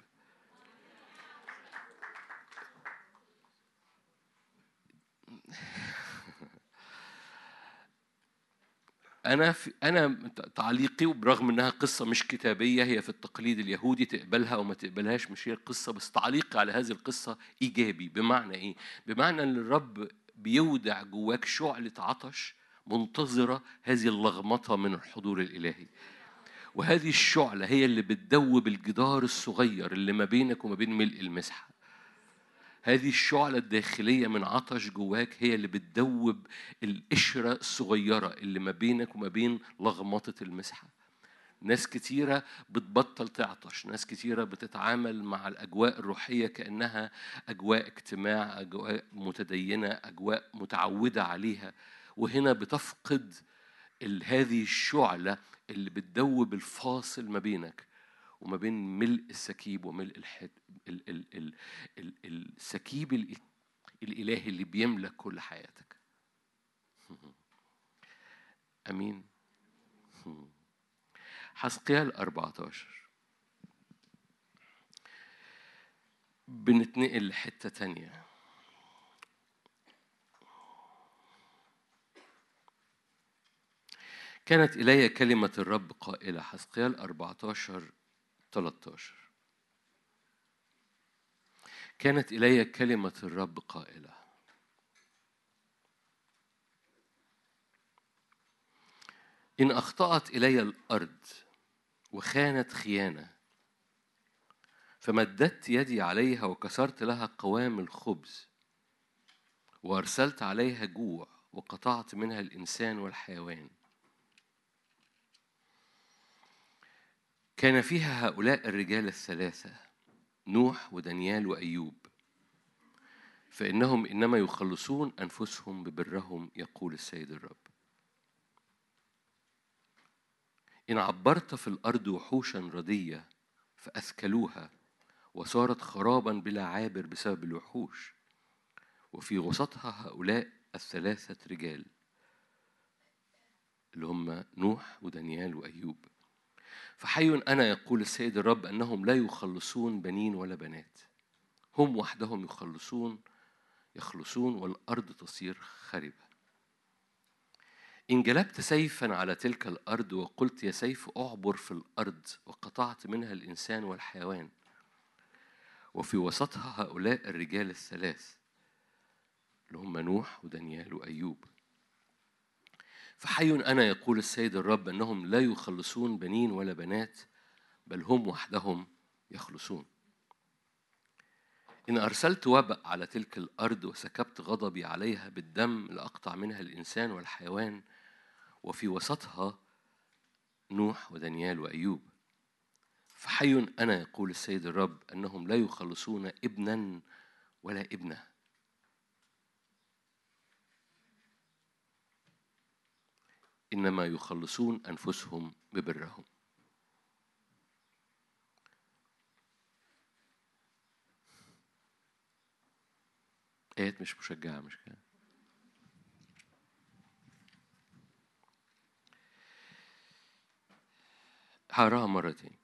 أنا في أنا تعليقي وبرغم إنها قصة مش كتابية هي في التقليد اليهودي تقبلها أو ما تقبلهاش مش هي القصة بس تعليقي على هذه القصة إيجابي. بمعنى إيه؟ بمعنى إن الرب بيودع جواك شعلة عطش منتظرة هذه اللغمطة من الحضور الإلهي. وهذه الشعلة هي اللي بتدوب الجدار الصغير اللي ما بينك وما بين ملء المسحة. هذه الشعلة الداخلية من عطش جواك هي اللي بتدوب القشرة الصغيرة اللي ما بينك وما بين لغمطة المسحة. ناس كتيرة بتبطل تعطش ناس كتيرة بتتعامل مع الأجواء الروحية كأنها أجواء اجتماع أجواء متدينة أجواء متعودة عليها. وهنا بتفقد هذه الشعلة اللي بتدوب الفاصل ما بينك. وما بين ملء السكيب وملء الحد ال ال ال ال السكيب ال- الإلهي اللي بيملك كل حياتك. أمين. حسقيال 14 بنتنقل لحتة تانية. كانت إلي كلمة الرب قائلة. حسقيال 14 13 كانت إلي كلمة الرب قائلة. إن أخطأت إلي الأرض وخانت خيانة فمددت يدي عليها وكسرت لها قوام الخبز وأرسلت عليها جوع وقطعت منها الإنسان والحيوان. كان فيها هؤلاء الرجال الثلاثة نوح ودانيال وأيوب. فإنهم إنما يخلصون أنفسهم ببرهم يقول السيد الرب. إن عبرت في الأرض وحوشا ردية فأثكلوها وصارت خرابا بلا عابر بسبب الوحوش. وفي وسطها هؤلاء الثلاثة رجال اللي هم نوح ودانيال وأيوب. فحي أنا يقول السيد الرب أنهم لا يخلصون بنين ولا بنات. هم وحدهم يخلصون يخلصون والأرض تصير خربة إن جلبت سيفا على تلك الأرض وقلت يا سيف أعبر في الأرض وقطعت منها الإنسان والحيوان. وفي وسطها هؤلاء الرجال الثلاث اللي هم نوح ودانيال وأيوب. فحي أنا يقول السيد الرب أنهم لا يخلصون بنين ولا بنات بل هم وحدهم يخلصون. إن أرسلت وبأ على تلك الأرض وسكبت غضبي عليها بالدم لأقطع منها الإنسان والحيوان وفي وسطها نوح ودانيال وأيوب. فحي أنا يقول السيد الرب أنهم لا يخلصون ابنا ولا ابنة. إنما يخلصون أنفسهم ببرهم. آيات مش مشجعة مش كده؟ هقراها مرة تاني.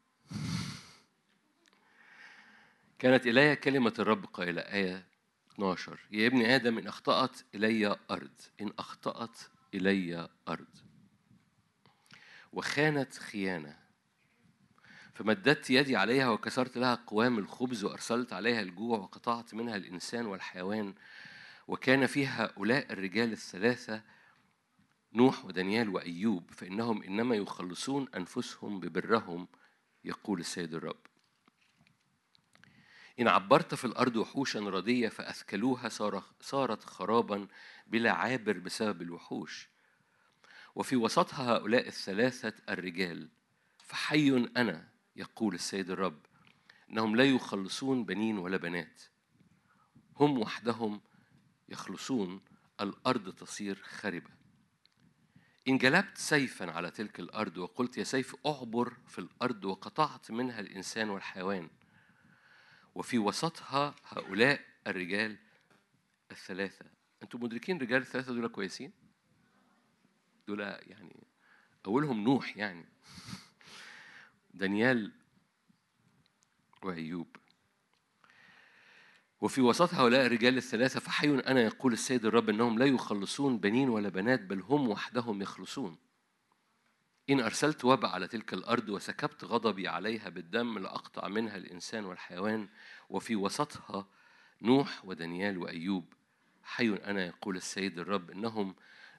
كانت إلي كلمة الرب قائلة آية 12 يا ابن آدم إن أخطأت إلي أرض إن أخطأت إلي أرض. وخانت خيانة. فمددت يدي عليها وكسرت لها قوام الخبز وأرسلت عليها الجوع وقطعت منها الإنسان والحيوان. وكان فيها هؤلاء الرجال الثلاثة نوح ودانيال وأيوب فإنهم إنما يخلصون أنفسهم ببرهم يقول السيد الرب. إن عبرت في الأرض وحوشا ردية فأثكلوها صار- صارت خرابا بلا عابر بسبب الوحوش. وفي وسطها هؤلاء الثلاثة الرجال فحي أنا يقول السيد الرب إنهم لا يخلصون بنين ولا بنات. هم وحدهم يخلصون الأرض تصير خربة إن جلبت سيفا على تلك الأرض وقلت يا سيف أعبر في الأرض وقطعت منها الإنسان والحيوان. وفي وسطها هؤلاء الرجال الثلاثة. أنتم مدركين رجال الثلاثة دول كويسين؟ دول يعني أولهم نوح يعني. دانيال وأيوب. وفي وسط هؤلاء الرجال الثلاثة فحي أنا يقول السيد الرب أنهم لا يخلصون بنين ولا بنات بل هم وحدهم يخلصون. إن أرسلت وباء على تلك الأرض وسكبت غضبي عليها بالدم لأقطع منها الإنسان والحيوان. وفي وسطها نوح ودانيال وأيوب. حي أنا يقول السيد الرب إنهم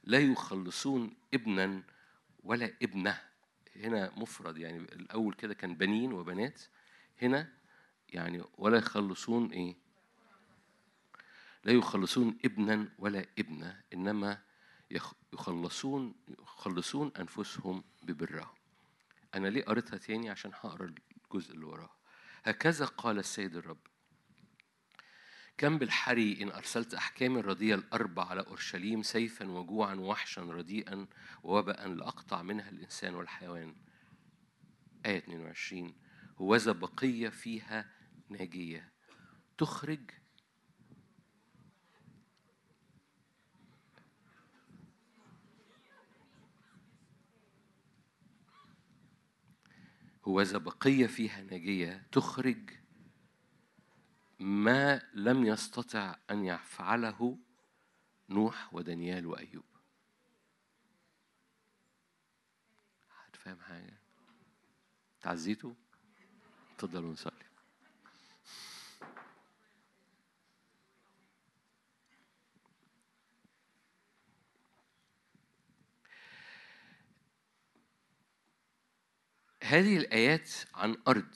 لا يخلصون ابنا ولا ابنة. هنا مفرد يعني الأول كده كان بنين وبنات. هنا يعني ولا يخلصون إيه؟ لا يخلصون ابنا ولا ابنة إنما يخ- يخلصون يخلصون أنفسهم ببرهم. أنا ليه قريتها تاني؟ عشان هقرأ الجزء اللي وراه هكذا قال السيد الرب. كم بالحري إن أرسلت أحكامي الرديئة الأربع على أورشليم سيفا وجوعا ووحشا رديئا ووباء لأقطع منها الإنسان والحيوان. آية 22 هوذا بقية فيها ناجية. تخرج. هوذا بقية فيها ناجية. تخرج. ما لم يستطع أن يفعله نوح ودانيال وأيوب. حد فاهم حاجة؟ تعزيته تفضلوا نصلي هذه الآيات عن أرض.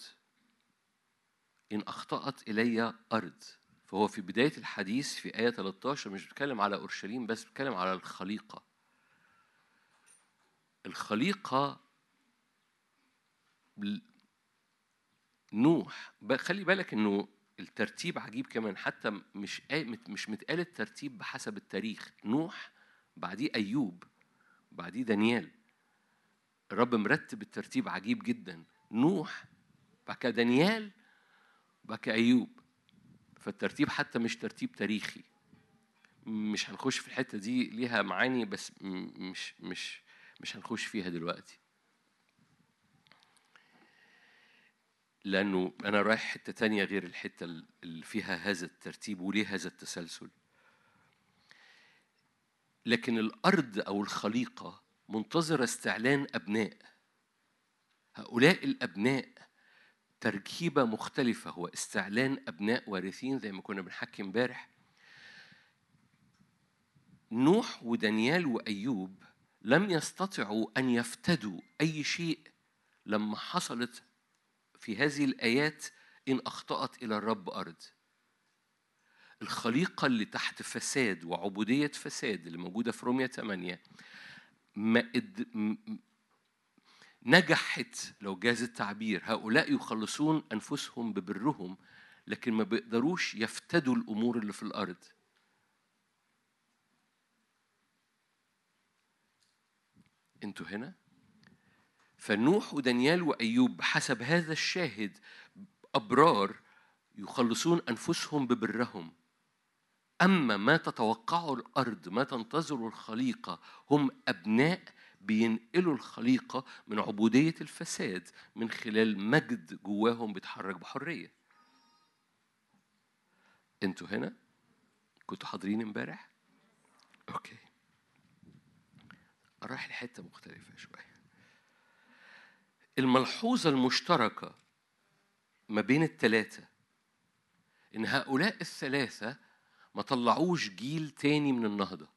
إن أخطأت إلي أرض. فهو في بداية الحديث في آية 13 مش بيتكلم على أورشليم بس بيتكلم على الخليقة. الخليقة نوح. خلي بالك إنه الترتيب عجيب كمان. حتى مش مش متقال الترتيب بحسب التاريخ. نوح بعديه أيوب بعديه دانيال. الرب مرتب الترتيب عجيب جدا. نوح بعد كده دانيال كده أيوب فالترتيب حتى مش ترتيب تاريخي. مش هنخش في الحتة دي ليها معاني بس مش مش مش هنخش فيها دلوقتي. لأنه أنا رايح حتة تانية غير الحتة اللي فيها هذا الترتيب وليه هذا التسلسل. لكن الأرض أو الخليقة منتظرة استعلان أبناء. هؤلاء الأبناء تركيبة مختلفة هو استعلان أبناء وارثين زي ما كنا بنحكي امبارح. نوح ودانيال وأيوب لم يستطعوا أن يفتدوا أي شيء لما حصلت في هذه الآيات إن أخطأت إلى الرب أرض. الخليقة اللي تحت فساد وعبودية فساد اللي موجودة في رومية 8 ما نجحت لو جاز التعبير. هؤلاء يخلصون أنفسهم ببرهم لكن ما بيقدروش يفتدوا الأمور اللي في الأرض. أنتوا هنا؟ فنوح ودانيال وأيوب بحسب هذا الشاهد أبرار يخلصون أنفسهم ببرهم. أما ما تتوقعه الأرض ما تنتظر الخليقة هم أبناء بينقلوا الخليقة من عبودية الفساد من خلال مجد جواهم بيتحرك بحرية. أنتوا هنا؟ كنتوا حاضرين امبارح؟ أوكي. رايح لحتة مختلفة شوية. الملحوظة المشتركة ما بين الثلاثة إن هؤلاء الثلاثة ما طلعوش جيل تاني من النهضة.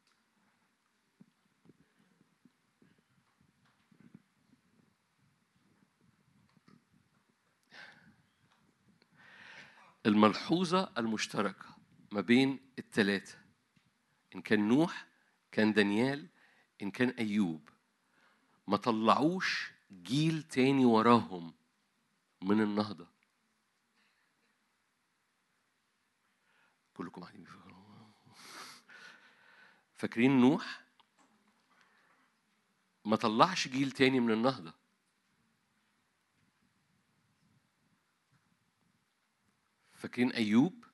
الملحوظة المشتركة ما بين الثلاثة إن كان نوح كان دانيال إن كان أيوب. ما طلعوش جيل تاني وراهم من النهضة. كلكم قاعدين. فاكرين نوح؟ ما طلعش جيل تاني من النهضة. فاكرين أيوب؟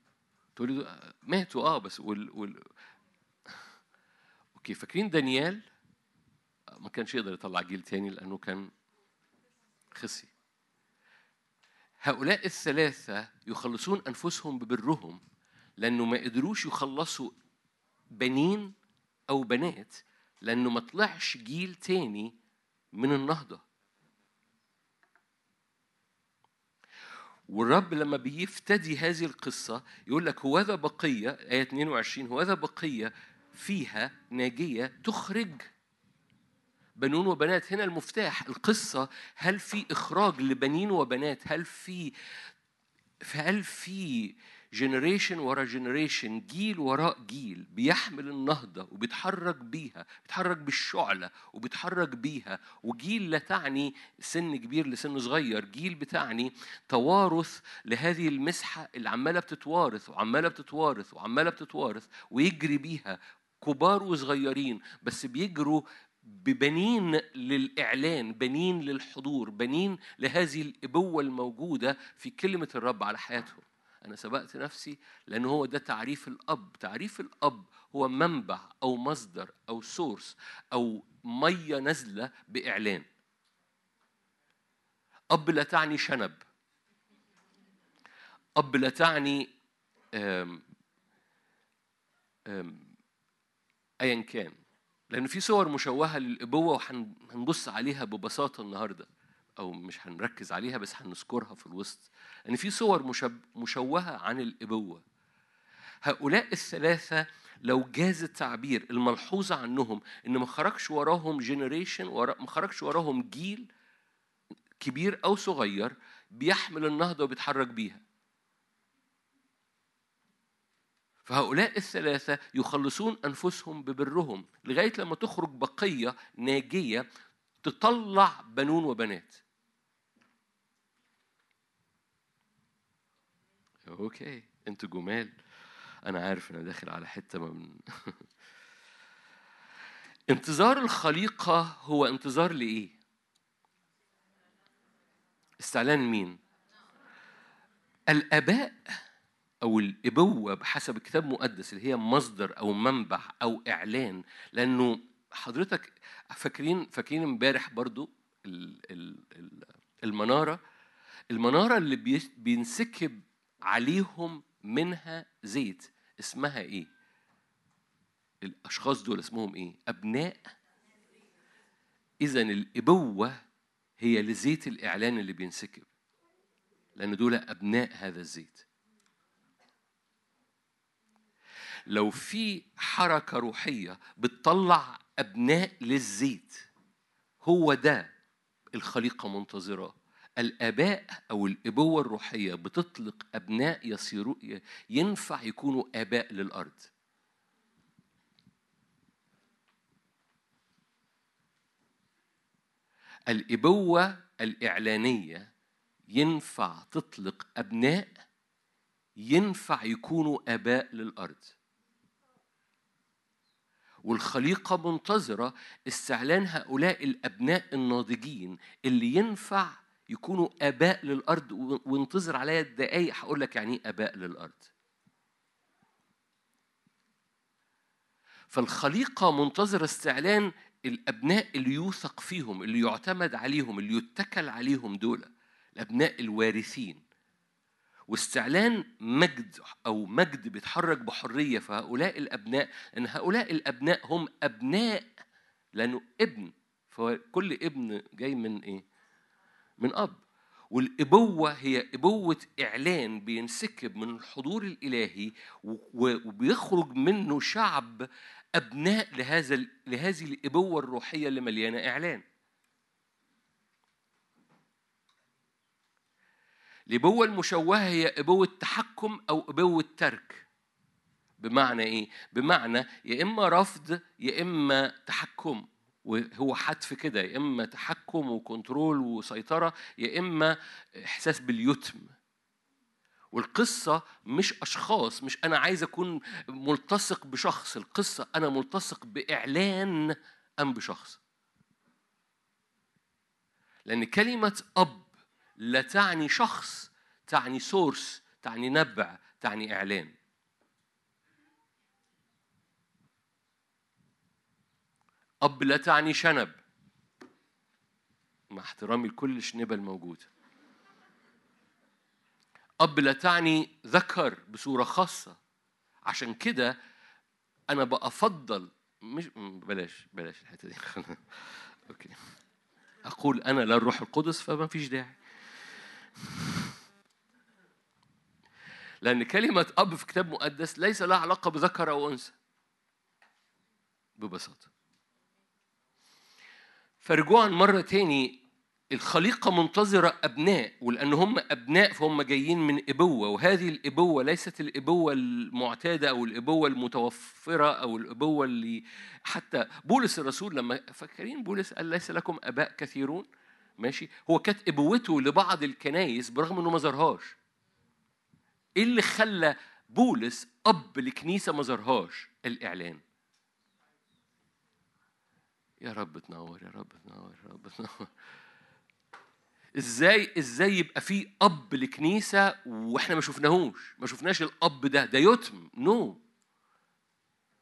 تقولي ماتوا آه بس وال, وال... أوكي فاكرين دانيال؟ ما كانش يقدر يطلع جيل تاني لأنه كان خسي. هؤلاء الثلاثة يخلصون أنفسهم ببرهم لأنه ما قدروش يخلصوا بنين أو بنات لأنه ما طلعش جيل تاني من النهضة. والرب لما بيفتدي هذه القصة يقول لك هوذا بقية آية 22 هوذا بقية فيها ناجية تخرج. بنون وبنات هنا المفتاح. القصة هل في إخراج لبنين وبنات؟ هل في هل في generation ورا generation جيل وراء جيل بيحمل النهضة وبيتحرك بيها بيتحرك بالشعلة وبيتحرك بيها. وجيل لا تعني سن كبير لسن صغير جيل بتعني توارث لهذه المسحة اللي عمالة بتتوارث وعمالة بتتوارث وعمالة بتتوارث ويجري بيها. كبار وصغيرين بس بيجروا ببنين للإعلان بنين للحضور بنين لهذه الإبوة الموجودة في كلمة الرب على حياتهم. أنا سبقت نفسي لأن هو ده تعريف الأب. تعريف الأب هو منبع أو مصدر أو source أو مية نازلة بإعلان. أب لا تعني شنب. أب لا تعني أيا كان. لأن في صور مشوهة للأبوة وهنبص عليها ببساطة النهاردة. أو مش هنركز عليها بس هنذكرها في الوسط لأن في صور مشب- مشوهة عن الأبوة. هؤلاء الثلاثة لو جاز التعبير الملحوظة عنهم إن ما خرجش وراهم جنريشن ورا ما خرجش وراهم جيل كبير أو صغير بيحمل النهضة وبيتحرك بيها. فهؤلاء الثلاثة يخلصون أنفسهم ببرهم لغاية لما تخرج بقية ناجية تطلع بنون وبنات. أوكي. أنتوا جمال. أنا عارف إن أنا داخل على حتة من انتظار الخليقة هو انتظار لإيه؟ استعلان مين؟ الآباء أو الإبوة بحسب الكتاب المقدس اللي هي مصدر أو منبع أو إعلان. لأنه حضرتك فاكرين فاكرين امبارح برضو ال- ال- ال- المنارة؟ المنارة اللي بي- بينسكب عليهم منها زيت. اسمها إيه؟ الأشخاص دول اسمهم إيه؟ أبناء. اذا الإبوة هي لزيت الإعلان اللي بينسكب لأن دول أبناء هذا الزيت. لو في حركة روحية بتطلع أبناء للزيت هو ده الخليقة منتظراه. الآباء أو الإبوة الروحية بتطلق أبناء يصيروا ينفع يكونوا آباء للأرض. الإبوة الإعلانية ينفع تطلق أبناء ينفع يكونوا آباء للأرض. والخليقة منتظرة استعلان هؤلاء الأبناء الناضجين اللي ينفع يكونوا آباء للأرض و- وانتظر عليا دقايق هقول لك يعني إيه آباء للأرض. فالخليقة منتظرة استعلان الأبناء اللي يوثق فيهم اللي يعتمد عليهم اللي يتكل عليهم دول الأبناء الوارثين واستعلان مجد أو مجد بيتحرك بحرية في هؤلاء الأبناء أن هؤلاء الأبناء هم أبناء لأنه ابن فكل ابن جاي من إيه؟ من أب. والإبوة هي إبوة إعلان بينسكب من الحضور الإلهي وبيخرج منه شعب أبناء لهذا لهذه الإبوة الروحية اللي مليانة إعلان. الإبوة المشوهة هي إبوة تحكم أو إبوة ترك. بمعنى إيه؟ بمعنى يا إما رفض يا إما تحكم. وهو حتف كده يا إما تحكم وكنترول وسيطرة يا إما إحساس باليتم. والقصة مش أشخاص مش أنا عايز أكون ملتصق بشخص القصة أنا ملتصق بإعلان أم بشخص. لأن كلمة أب لا تعني شخص تعني source تعني نبع تعني إعلان. أب لا تعني شنب. مع احترامي لكل الشنبة الموجودة. أب لا تعني ذكر بصورة خاصة. عشان كده أنا بأفضل مش بلاش بلاش الحتة دي. okay. أقول أنا لا الروح القدس فما فيش داعي. لأن كلمة أب في كتاب مقدس ليس لها علاقة بذكر أو أنثى. ببساطة. فرجوعا مرة تاني الخليقة منتظرة أبناء ولأن هم أبناء فهم جايين من إبوة وهذه الإبوة ليست الإبوة المعتادة أو الإبوة المتوفرة أو الإبوة اللي حتى بولس الرسول لما فاكرين بولس قال ليس لكم آباء كثيرون؟ ماشي. هو كانت إبوته لبعض الكنايس برغم إنه ما زارهاش. إيه اللي خلى بولس أب لكنيسة ما زارهاش؟ الإعلان. يا رب تنور يا رب تنور يا رب تنور. إزاي إزاي يبقى في أب لكنيسة وإحنا ما شفناهوش؟ ما شفناش الأب ده ده يتم نو. no.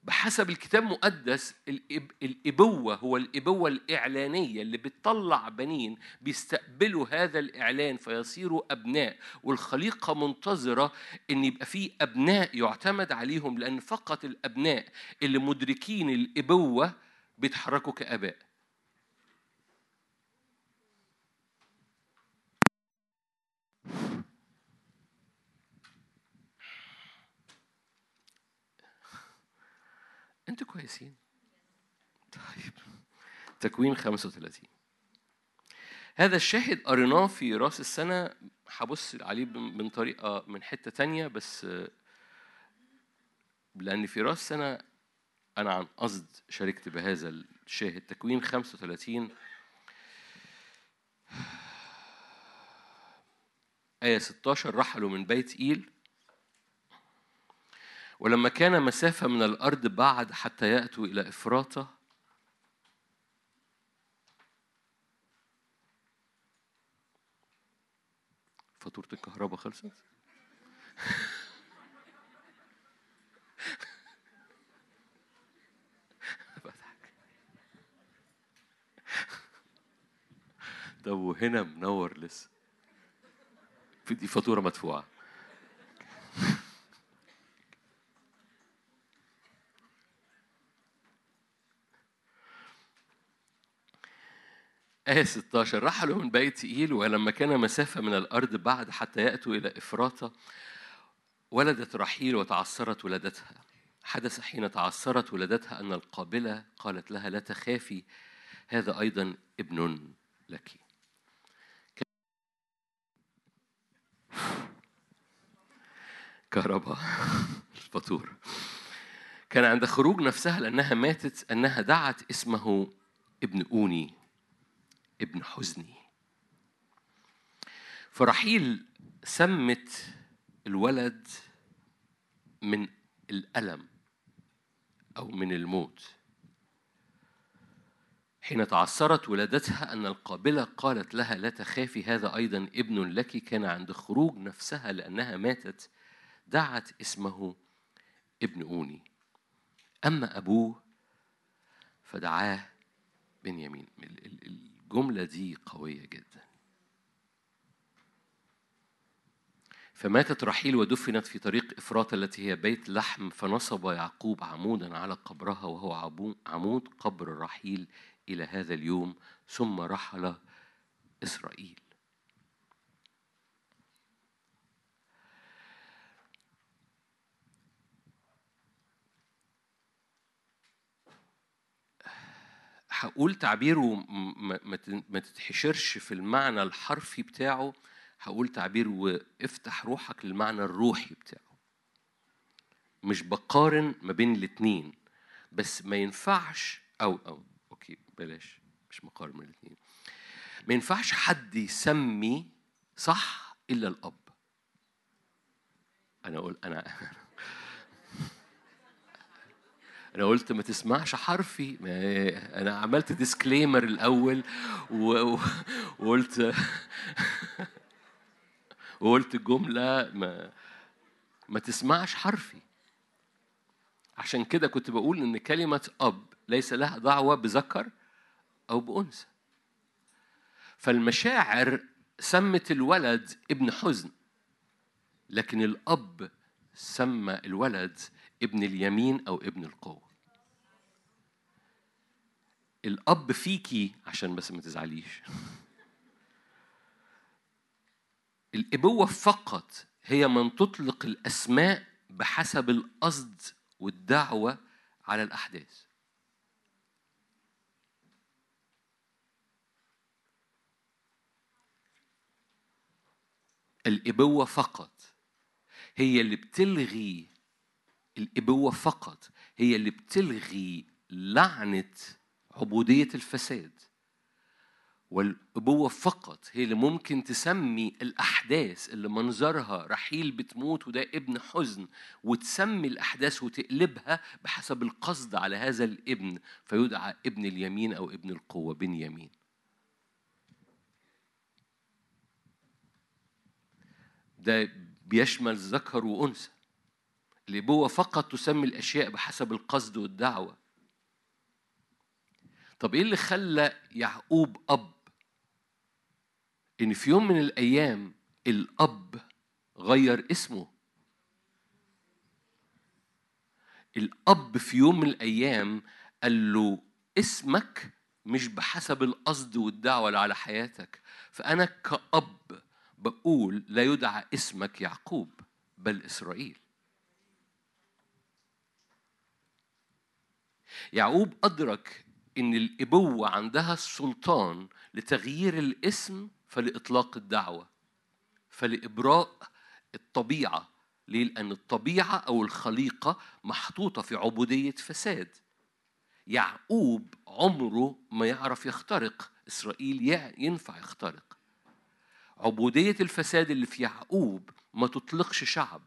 بحسب الكتاب المقدس الإب... الإبوة هو الإبوة الإعلانية اللي بتطلع بنين بيستقبلوا هذا الإعلان فيصيروا أبناء. والخليقة منتظرة إن يبقى في أبناء يعتمد عليهم لأن فقط الأبناء اللي مدركين الإبوة بيتحركوا كآباء. أنتوا كويسين. طيب. تكوين 35 هذا الشاهد قريناه في رأس السنة. هبص عليه من طريقة من حتة تانية بس لأن في رأس السنة أنا عن قصد شاركت بهذا الشاهد. تكوين 35 آية 16 رحلوا من بيت إيل. ولما كان مسافة من الأرض بعد حتى يأتوا إلى إفراطة فاتورة الكهرباء خلصت؟ طب وهنا منور لسه. في دي فاتورة مدفوعة. آية 16 رحلوا من بيت إيل ولما كان مسافة من الأرض بعد حتى يأتوا إلى إفراطة ولدت رحيل وتعثرت ولادتها. حدث حين تعثرت ولادتها أن القابلة قالت لها لا تخافي هذا أيضا ابن لك. كهرباء الفاتورة. كان عند خروج نفسها لأنها ماتت أنها دعت اسمه ابن أوني ابن حزني. فرحيل سمت الولد من الألم أو من الموت. حين تعثرت ولادتها أن القابلة قالت لها لا تخافي هذا أيضا ابن لك. كان عند خروج نفسها لأنها ماتت دعت اسمه ابن أوني. أما أبوه فدعاه بنيامين. الجملة دي قوية جدا. فماتت رحيل ودفنت في طريق إفراط التي هي بيت لحم فنصب يعقوب عمودا على قبرها وهو عمود قبر رحيل إلى هذا اليوم ثم رحل إسرائيل. هقول تعبيره ما تتحشرش في المعنى الحرفي بتاعه هقول تعبير وافتح روحك للمعنى الروحي بتاعه. مش بقارن ما بين الاتنين بس ما ينفعش أو أو أوكي بلاش مش مقارن من الاتنين. ما ينفعش حد يسمي صح إلا الأب. أنا أقول أنا أنا قلت ما تسمعش حرفي. أنا عملت ديسكليمر الأول وقلت وقلت جملة ما ما تسمعش حرفي. عشان كده كنت بقول إن كلمة أب ليس لها دعوة بذكر أو بأنثى. فالمشاعر سمت الولد ابن حزن لكن الأب سمى الولد ابن اليمين أو ابن القوة. الأب فيكي عشان بس ما تزعليش. الإبوة فقط هي من تطلق الأسماء بحسب القصد والدعوة على الأحداث. الإبوة فقط هي اللي بتلغي الإبوة فقط هي اللي بتلغي لعنة عبودية الفساد. والأبوة فقط هي اللي ممكن تسمي الأحداث اللي منظرها رحيل بتموت وده ابن حزن وتسمي الأحداث وتقلبها بحسب القصد على هذا الابن فيدعى ابن اليمين أو ابن القوة بنيامين. ده بيشمل ذكر وأنثى. الأبوة فقط تسمي الأشياء بحسب القصد والدعوة. طب إيه اللي خلى يعقوب أب؟ إن في يوم من الأيام الأب غير اسمه. الأب في يوم من الأيام قال له اسمك مش بحسب القصد والدعوة اللي على حياتك فأنا كأب بقول لا يدعى اسمك يعقوب بل إسرائيل. يعقوب أدرك إن الإبوة عندها السلطان لتغيير الاسم فلإطلاق الدعوة فلإبراء الطبيعة ليه؟ لأن الطبيعة أو الخليقة محطوطة في عبودية فساد. يعقوب عمره ما يعرف يخترق إسرائيل يع- ينفع يخترق. عبودية الفساد اللي في يعقوب ما تطلقش شعب.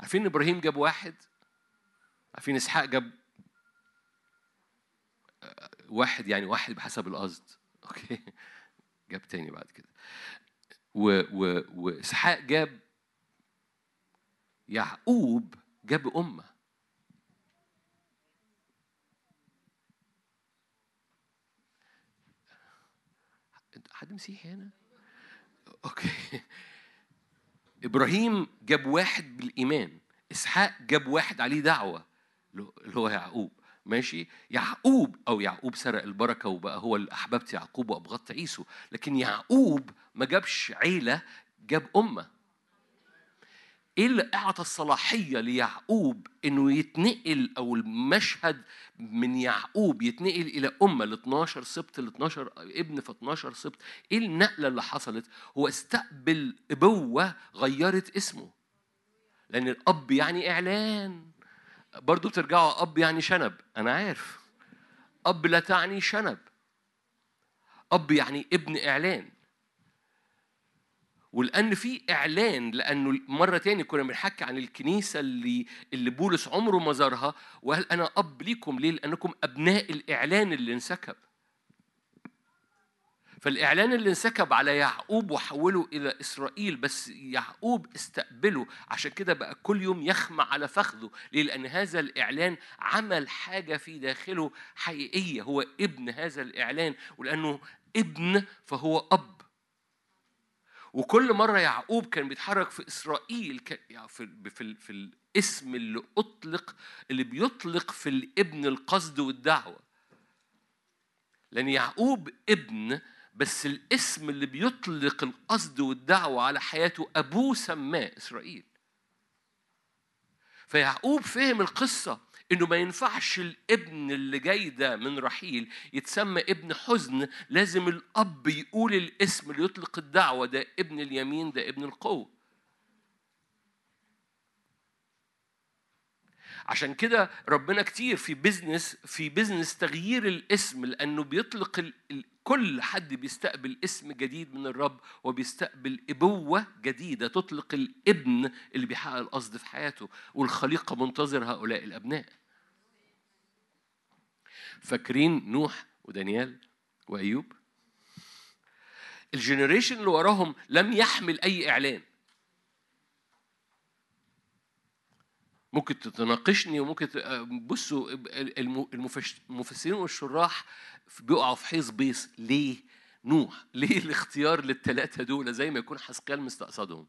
عارفين إبراهيم جاب واحد؟ عارفين إسحاق جاب واحد يعني واحد بحسب القصد. أوكي. جاب تاني بعد كده. واسحاق جاب يعقوب جاب أمة. حد مسيحي هنا؟ أوكي. إبراهيم جاب واحد بالإيمان. إسحاق جاب واحد عليه دعوة اللي هو يعقوب. ماشي؟ يعقوب أو يعقوب سرق البركة وبقى هو احببت يعقوب وابغضت عيسو. لكن يعقوب ما جابش عيلة جاب أمة. إيه اللي أعطى الصلاحية ليعقوب إنه يتنقل أو المشهد من يعقوب يتنقل إلى أمة ال 12 سبط ال 12 ابن في 12 سبط؟ إيه النقلة اللي حصلت؟ هو استقبل أبوة غيرت اسمه. لأن الأب يعني إعلان. برضو بترجعوا أب يعني شنب. أنا عارف. أب لا تعني شنب. أب يعني ابن إعلان. ولان في إعلان لأنه مرة تاني كنا بنحكي عن الكنيسة اللي اللي بولس عمره ما زارها. وقال أنا أب ليكم ليه؟ لأنكم أبناء الإعلان اللي انسكب. فالإعلان اللي انسكب على يعقوب وحوله إلى إسرائيل بس يعقوب استقبله عشان كده بقى كل يوم يخمع على فخذه ليه؟ لأن هذا الإعلان عمل حاجة في داخله حقيقية هو ابن هذا الإعلان ولأنه ابن فهو أب. وكل مرة يعقوب كان بيتحرك في إسرائيل في في, في الاسم اللي أطلق اللي بيطلق في الابن القصد والدعوة. لأن يعقوب ابن بس الاسم اللي بيطلق القصد والدعوة على حياته أبوه سماه إسرائيل. فيعقوب فهم القصة إنه ما ينفعش الابن اللي جاي ده من رحيل يتسمى ابن حزن لازم الأب يقول الاسم اللي يطلق الدعوة ده ابن اليمين ده ابن القوة. عشان كده ربنا كتير في business في business تغيير الاسم لأنه بيطلق. كل حد بيستقبل اسم جديد من الرب وبيستقبل إبوة جديدة تطلق الابن اللي بيحقق القصد في حياته والخليقة منتظر هؤلاء الأبناء فاكرين نوح ودانيال وأيوب ال generation اللي وراهم لم يحمل أي إعلان ممكن تتناقشني وممكن ت- بصوا المفسرين والشراح بيقعوا في حيز بيص. ليه؟ نوح. ليه الاختيار للثلاثه دول زي ما يكون حسقيال مستقصدهم؟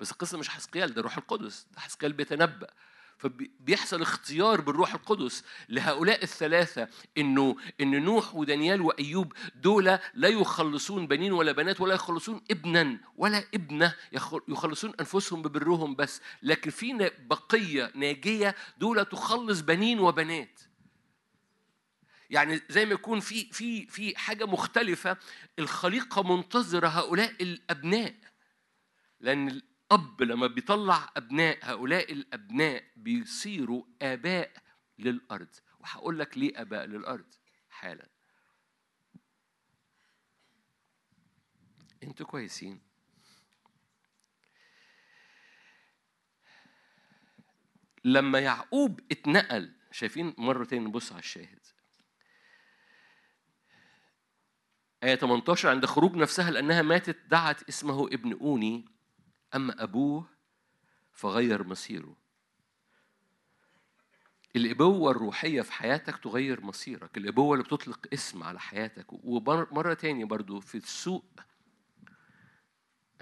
بس القصة مش حسقيال ده روح القدس ده حسقيال بيتنبأ. فبيحصل اختيار بالروح القدس لهؤلاء الثلاثة إنه إن نوح ودانيال وأيوب دول لا يخلصون بنين ولا بنات ولا يخلصون ابنا ولا ابنة يخل- يخلصون أنفسهم ببرهم بس لكن في بقية ناجية دول تخلص بنين وبنات. يعني زي ما يكون في في في حاجة مختلفة الخليقة منتظرة هؤلاء الأبناء لأن الأب لما بيطلع أبناء هؤلاء الأبناء بيصيروا آباء للأرض. وهقول لك ليه آباء للأرض حالا. أنتوا كويسين. لما يعقوب اتنقل شايفين مرة تاني نبص على الشاهد. آية 18 عند خروج نفسها لأنها ماتت دعت اسمه ابن أوني. أما أبوه فغير مصيره. الإبوة الروحية في حياتك تغير مصيرك. الإبوة اللي بتطلق اسم على حياتك. ومرة تانية برضو في السوق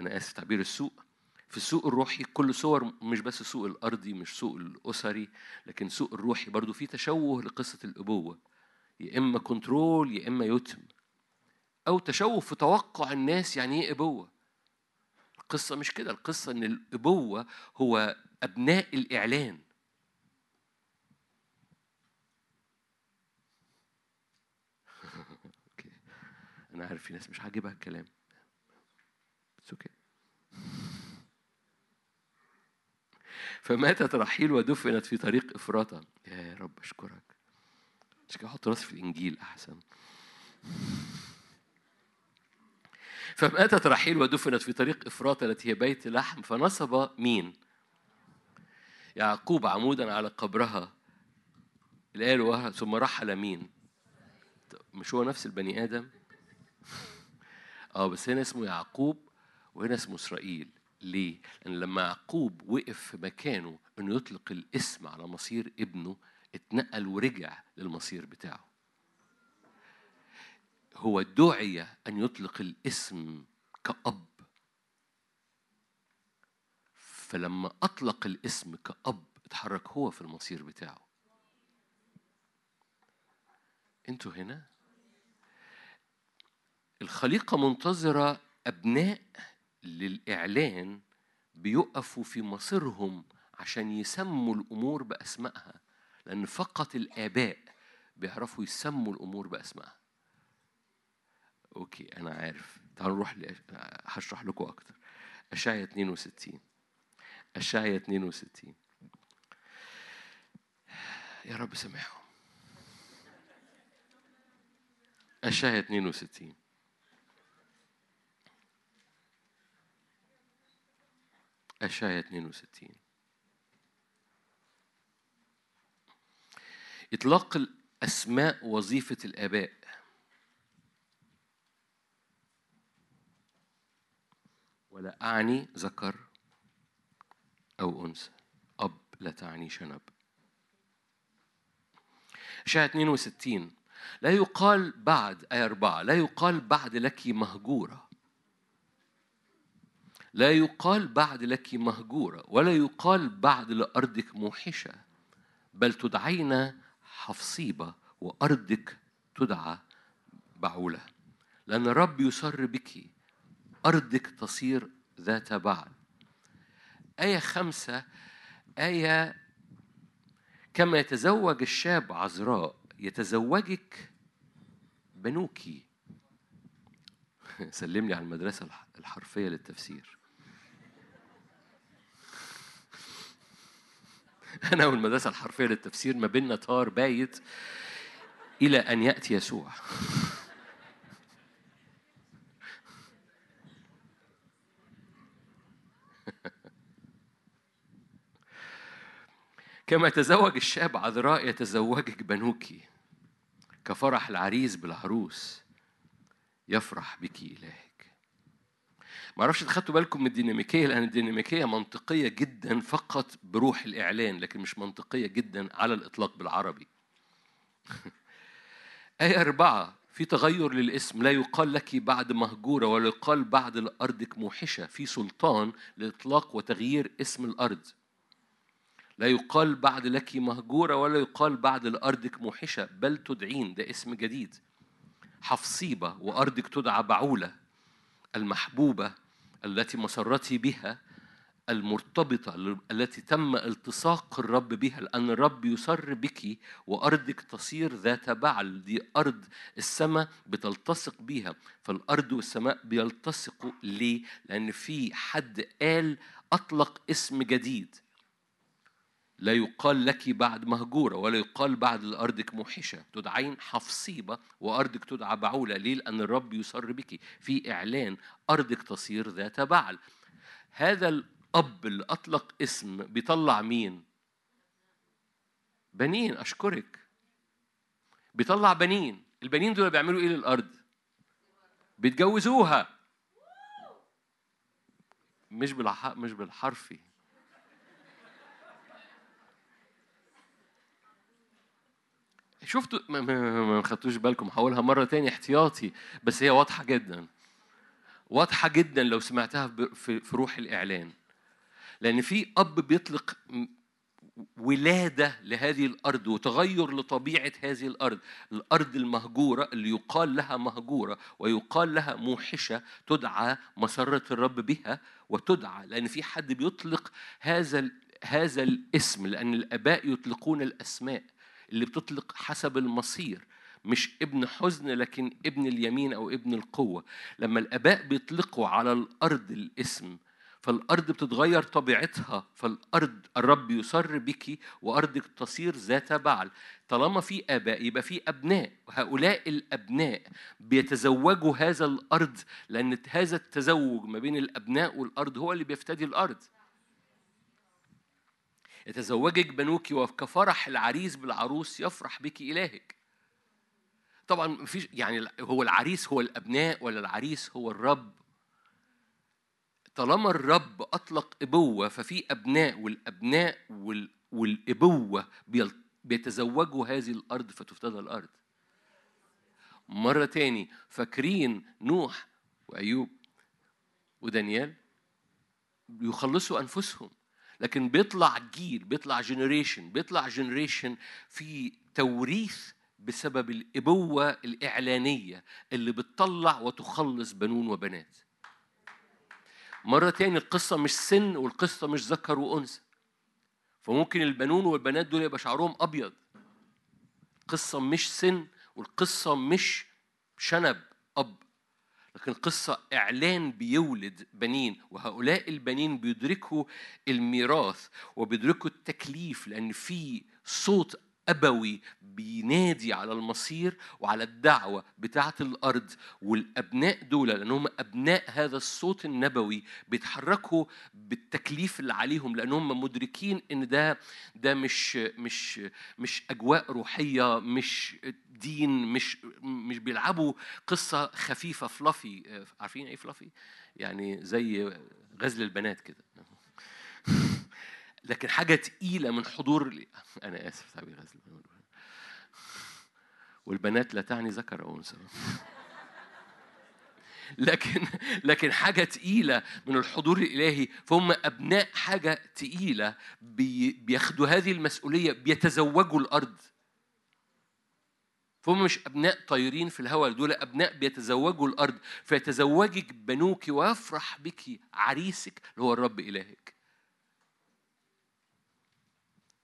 أنا آسف تعبير السوق في السوق الروحي كل صور مش بس السوق الأرضي مش سوق الأسري لكن سوق الروحي برضو في تشوه لقصة الأبوة. يا إما كنترول يا إما يتم. أو تشوه في توقع الناس يعني إيه أبوة. القصة مش كده القصة إن الأبوة هو أبناء الإعلان. أنا عارف في ناس مش عاجبها الكلام. بس أوكي فماتت رحيل ودفنت في طريق إفراطة. يا رب أشكرك. مش كده أحط راسي في الإنجيل أحسن. فماتت رحيل ودفنت في طريق إفراطة التي هي بيت لحم فنصب مين؟ يعقوب عمودا على قبرها الآية وها ثم رحل مين؟ مش هو نفس البني آدم؟ آه بس هنا اسمه يعقوب وهنا اسمه إسرائيل ليه؟ لأن لما يعقوب وقف في مكانه إنه يطلق الاسم على مصير ابنه اتنقل ورجع للمصير بتاعه هو دعي أن يطلق الاسم كأب. فلما أطلق الاسم كأب اتحرك هو في المصير بتاعه. أنتوا هنا؟ الخليقة منتظرة أبناء للإعلان بيقفوا في مصيرهم عشان يسموا الأمور بأسمائها لأن فقط الآباء بيعرفوا يسموا الأمور بأسمائها. أوكي أنا عارف. تعالوا نروح ل... هشرح لكم أكتر. اشعيا 62 اشعيا 62 يا رب سامحهم. اشعيا 62 اشعيا 62 إطلاق الأسماء وظيفة الآباء. ولا أعني ذكر أو أنثى. أب لا تعني شنب. أشعة 62 لا يقال بعد آية أربعة. لا يقال بعد لك مهجورة. لا يقال بعد لك مهجورة ولا يقال بعد لأرضك موحشة بل تدعين حفصيبة وأرضك تدعى بعولة. لأن الرب يسر بك أرضك تصير ذات بعل آية خمسة آية كما يتزوج الشاب عذراء يتزوجك بنوكي. سلم لي على المدرسة الحرفية للتفسير. أنا والمدرسة الحرفية للتفسير ما بيننا طار بايت إلى أن يأتي يسوع. كما يتزوج الشاب عذراء يتزوجك بنوكي كفرح العريس بالعروس يفرح بك إلهك. ما أعرفش خدتوا بالكم من الديناميكية لأن الديناميكية منطقية جدا فقط بروح الإعلان لكن مش منطقية جدا على الإطلاق بالعربي. آية أربعة في تغير للاسم لا يقال لك بعد مهجورة ولا يقال بعد لأرضك موحشة في سلطان لإطلاق وتغيير اسم الأرض. لا يقال بعد لك مهجورة ولا يقال بعد لأرضك موحشة بل تدعين ده اسم جديد. حفصيبة وأرضك تدعى بعولة المحبوبة التي مسرتي بها المرتبطة التي تم التصاق الرب بها لأن الرب يسر بك وأرضك تصير ذات بعل. دي أرض السماء بتلتصق بيها فالأرض والسماء بيلتصقوا ليه؟ لأن في حد قال أطلق اسم جديد. لا يقال لك بعد مهجورة ولا يقال بعد لأرضك موحشة تدعين حفصيبة وأرضك تدعى بعولة ليه؟ لأن الرب يسر بك في إعلان أرضك تصير ذات بعل هذا الأب اللي أطلق اسم بيطلع مين؟ بنين أشكرك بيطلع بنين البنين دول بيعملوا إيه للأرض؟ بيتجوزوها مش بالح... مش بالحرفي شفتوا ما, ما, ما خدتوش بالكم هقولها مرة تاني احتياطي بس هي واضحة جدا. واضحة جدا لو سمعتها في, في روح الإعلان. لأن في أب بيطلق ولادة لهذه الأرض وتغير لطبيعة هذه الأرض. الأرض المهجورة اللي يقال لها مهجورة ويقال لها موحشة تدعى مسرة الرب بها وتدعى. لأن في حد بيطلق هذا هذا الاسم لأن الآباء يطلقون الأسماء. اللي بتطلق حسب المصير مش ابن حزن لكن ابن اليمين أو ابن القوة. لما الآباء بيطلقوا على الأرض الاسم فالأرض بتتغير طبيعتها فالأرض الرب يسر بك وأرضك تصير ذات بعل. طالما في آباء يبقى في أبناء. وهؤلاء الأبناء بيتزوجوا هذا الأرض لأن هذا التزوج ما بين الأبناء والأرض هو اللي بيفتدي الأرض. يتزوجك بنوك وكفرح العريس بالعروس يفرح بك إلهك. طبعا مفيش يعني هو العريس هو الأبناء ولا العريس هو الرب؟ طالما الرب أطلق إبوة ففي أبناء والأبناء وال... والإبوة. بيتزوجوا هذه الأرض فتفتدى الأرض. مرة تاني فاكرين نوح وأيوب ودانيال؟ بيخلصوا أنفسهم. لكن بيطلع جيل بيطلع generation بيطلع generation في توريث بسبب الإبوة الإعلانية اللي بتطلع وتخلص بنون وبنات. مرة تاني القصة مش سن والقصة مش ذكر وأنثى. فممكن البنون والبنات دول يبقى شعرهم أبيض. القصة مش سن والقصة مش شنب أب. لكن قصة إعلان بيولد بنين وهؤلاء البنين بيدركوا الميراث وبيدركوا التكليف لأن في صوت أبوي بينادي على المصير وعلى الدعوة بتاعة الأرض والأبناء دول لأنهم أبناء هذا الصوت النبوي بيتحركوا بالتكليف اللي عليهم لأنهم مدركين إن ده ده مش مش مش أجواء روحية مش دين مش مش بيلعبوا قصة خفيفة فلافي عارفين إيه فلافي؟ يعني زي غزل البنات كده لكن حاجة تقيلة من حضور أنا آسف تعبير غزل. والبنات لا تعني ذكر أو أنثى. لكن لكن حاجة تقيلة من الحضور الإلهي فهم أبناء حاجة تقيلة بي بياخدوا هذه المسؤولية بيتزوجوا الأرض. فهم مش أبناء طايرين في الهواء دول أبناء بيتزوجوا الأرض. فيتزوجك بنوك ويفرح بك عريسك اللي هو الرب إلهك.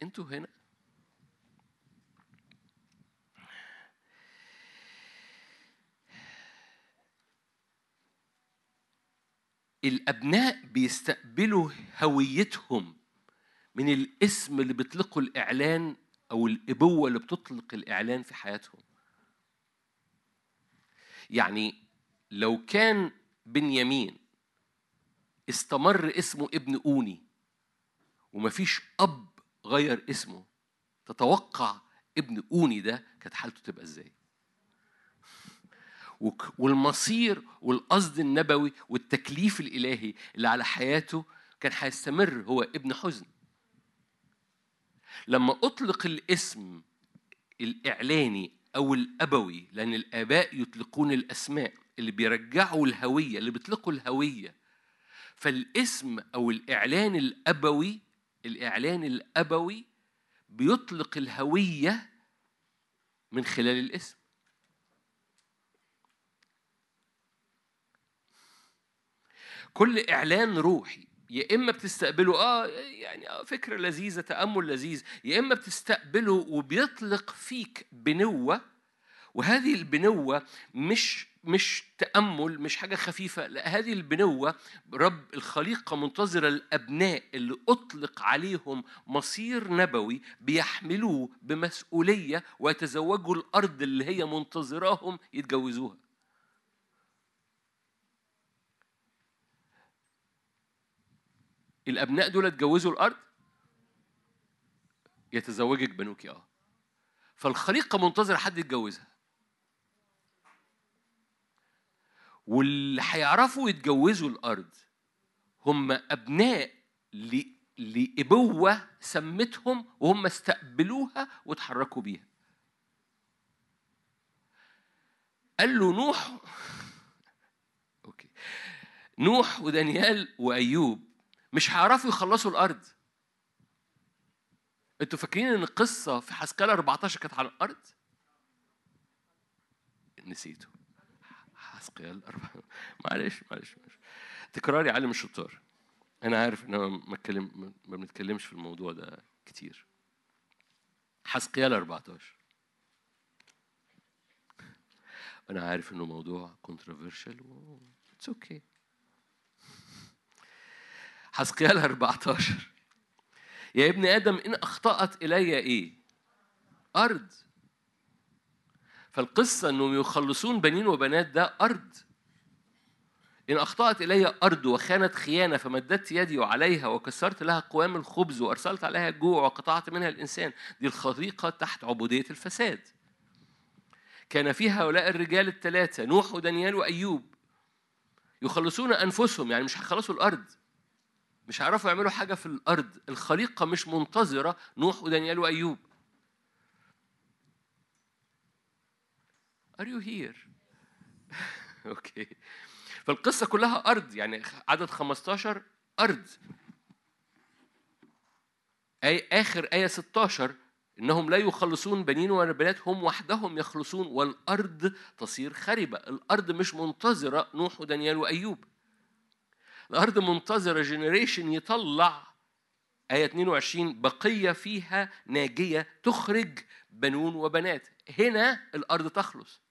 أنتوا هنا. الأبناء بيستقبلوا هويتهم من الاسم اللي بيطلقوا الإعلان أو الأبوة اللي بتطلق الإعلان في حياتهم. يعني لو كان بنيامين استمر اسمه ابن أوني ومفيش أب غير اسمه تتوقع ابن اوني ده كانت حالته تبقى إزاي. والمصير والقصد النبوي والتكليف الإلهي اللي على حياته كان هيستمر هو ابن حزن. لما أطلق الاسم الإعلاني أو الأبوي لأن الآباء يطلقون الأسماء اللي بيرجعوا الهوية اللي بيطلقوا الهوية فالاسم أو الإعلان الأبوي الإعلان الأبوي بيطلق الهوية من خلال الاسم. كل إعلان روحي يا إما بتستقبله آه يعني آه فكرة لذيذة تأمل لذيذ يا إما بتستقبله وبيطلق فيك بنوة وهذه البنوة مش مش تأمل مش حاجة خفيفة. لا هذه البنوة رب الخليقة منتظرة الأبناء اللي أطلق عليهم مصير نبوي بيحملوه بمسؤولية ويتزوجوا الأرض اللي هي منتظراهم يتجوزوها. الأبناء دول اتجوزوا الأرض؟ يتزوجك بنوكي آه. فالخليقة منتظرة حد يتجوزها. واللي هيعرفوا يتجوزوا الأرض هم أبناء ل- لإبوة سمتهم وهم استقبلوها وتحركوا بيها. قال له نوح أوكي نوح ودانيال وأيوب مش هيعرفوا يخلصوا الأرض. أنتوا فاكرين إن القصة في حسكال 14 كانت على الأرض؟ نسيته. أربعة معلش معلش معلش. تكرار يعلم الشطار أنا عارف إن ما اتكلم ما بنتكلمش في الموضوع ده كتير. حسقيال 14 أنا عارف إنه موضوع controversial و it's okay حسقيال 14 يا ابن آدم إن أخطأت إلي إيه؟ أرض. فالقصة أنهم يخلصون بنين وبنات ده أرض. إن أخطأت إلي أرض وخانت خيانة فمددت يدي عليها وكسرت لها قوام الخبز وأرسلت عليها الجوع وقطعت منها الإنسان دي الخليقة تحت عبودية الفساد. كان فيها هؤلاء الرجال الثلاثة نوح ودانيال وأيوب يخلصون أنفسهم يعني مش هيخلصوا الأرض. مش هيعرفوا يعملوا حاجة في الأرض. الخليقة مش منتظرة نوح ودانيال وأيوب. Are you here؟ أوكي فالقصة كلها أرض يعني عدد 15 أرض. أي آخر آية 16 إنهم لا يخلصون بنين ولا بنات هم وحدهم يخلصون والأرض تصير خربة. الأرض مش منتظرة نوح ودانيال وأيوب. الأرض منتظرة جنريشن يطلع. آية 22 بقية فيها ناجية تخرج بنون وبنات. هنا الأرض تخلص.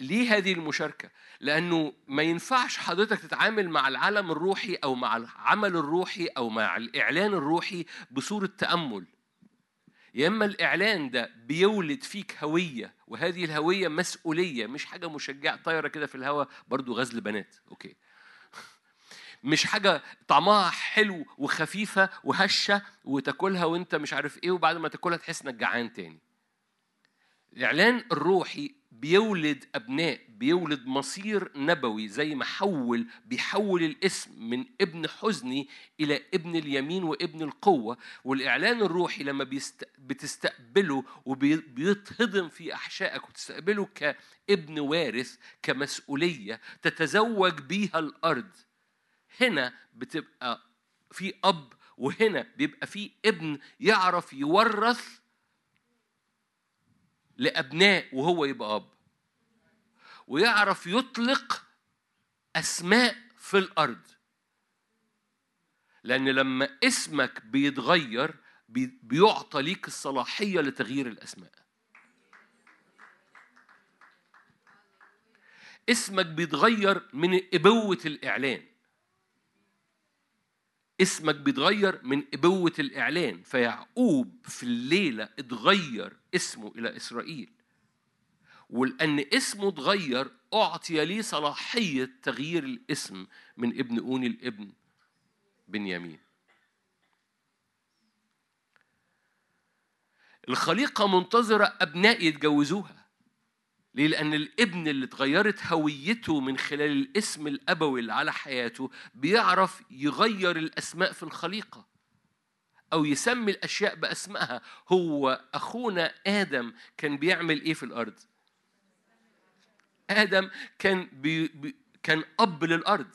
ليه هذه المشاركة؟ لأنه ما ينفعش حضرتك تتعامل مع العالم الروحي أو مع العمل الروحي أو مع الإعلان الروحي بصورة تأمل. يا إما الإعلان ده بيولد فيك هوية وهذه الهوية مسؤولية مش حاجة مشجعة طايرة كده في الهواء برضو غزل بنات، أوكي. مش حاجة طعمها حلو وخفيفة وهشة وتاكلها وأنت مش عارف إيه وبعد ما تاكلها تحس إنك جعان تاني. الإعلان الروحي بيولد أبناء بيولد مصير نبوي زي ما حول بيحول الاسم من ابن حزني إلى ابن اليمين وابن القوة. والإعلان الروحي لما بيست... بتستقبله وبيتهضم في أحشائك وتستقبله كابن وارث كمسؤولية تتزوج بيها الأرض. هنا بتبقى في أب وهنا بيبقى في ابن يعرف يورث لأبناء وهو يبقى أب. ويعرف يطلق أسماء في الأرض. لأن لما اسمك بيتغير بي- بيعطى ليك الصلاحية لتغيير الأسماء. اسمك بيتغير من إبوة الإعلان. اسمك بيتغير من إبوة الإعلان فيعقوب في الليلة اتغير اسمه إلى إسرائيل. ولأن اسمه اتغير أعطي لي صلاحية تغيير الاسم من ابن أوني الابن بنيامين. الخليقة منتظرة أبناء يتجوزوها. ليه؟ لأن الابن اللي اتغيرت هويته من خلال الاسم الأبوي اللي على حياته بيعرف يغير الأسماء في الخليقة أو يسمي الأشياء بأسمائها هو أخونا آدم كان بيعمل إيه في الأرض؟ آدم كان بي بي كان أب للأرض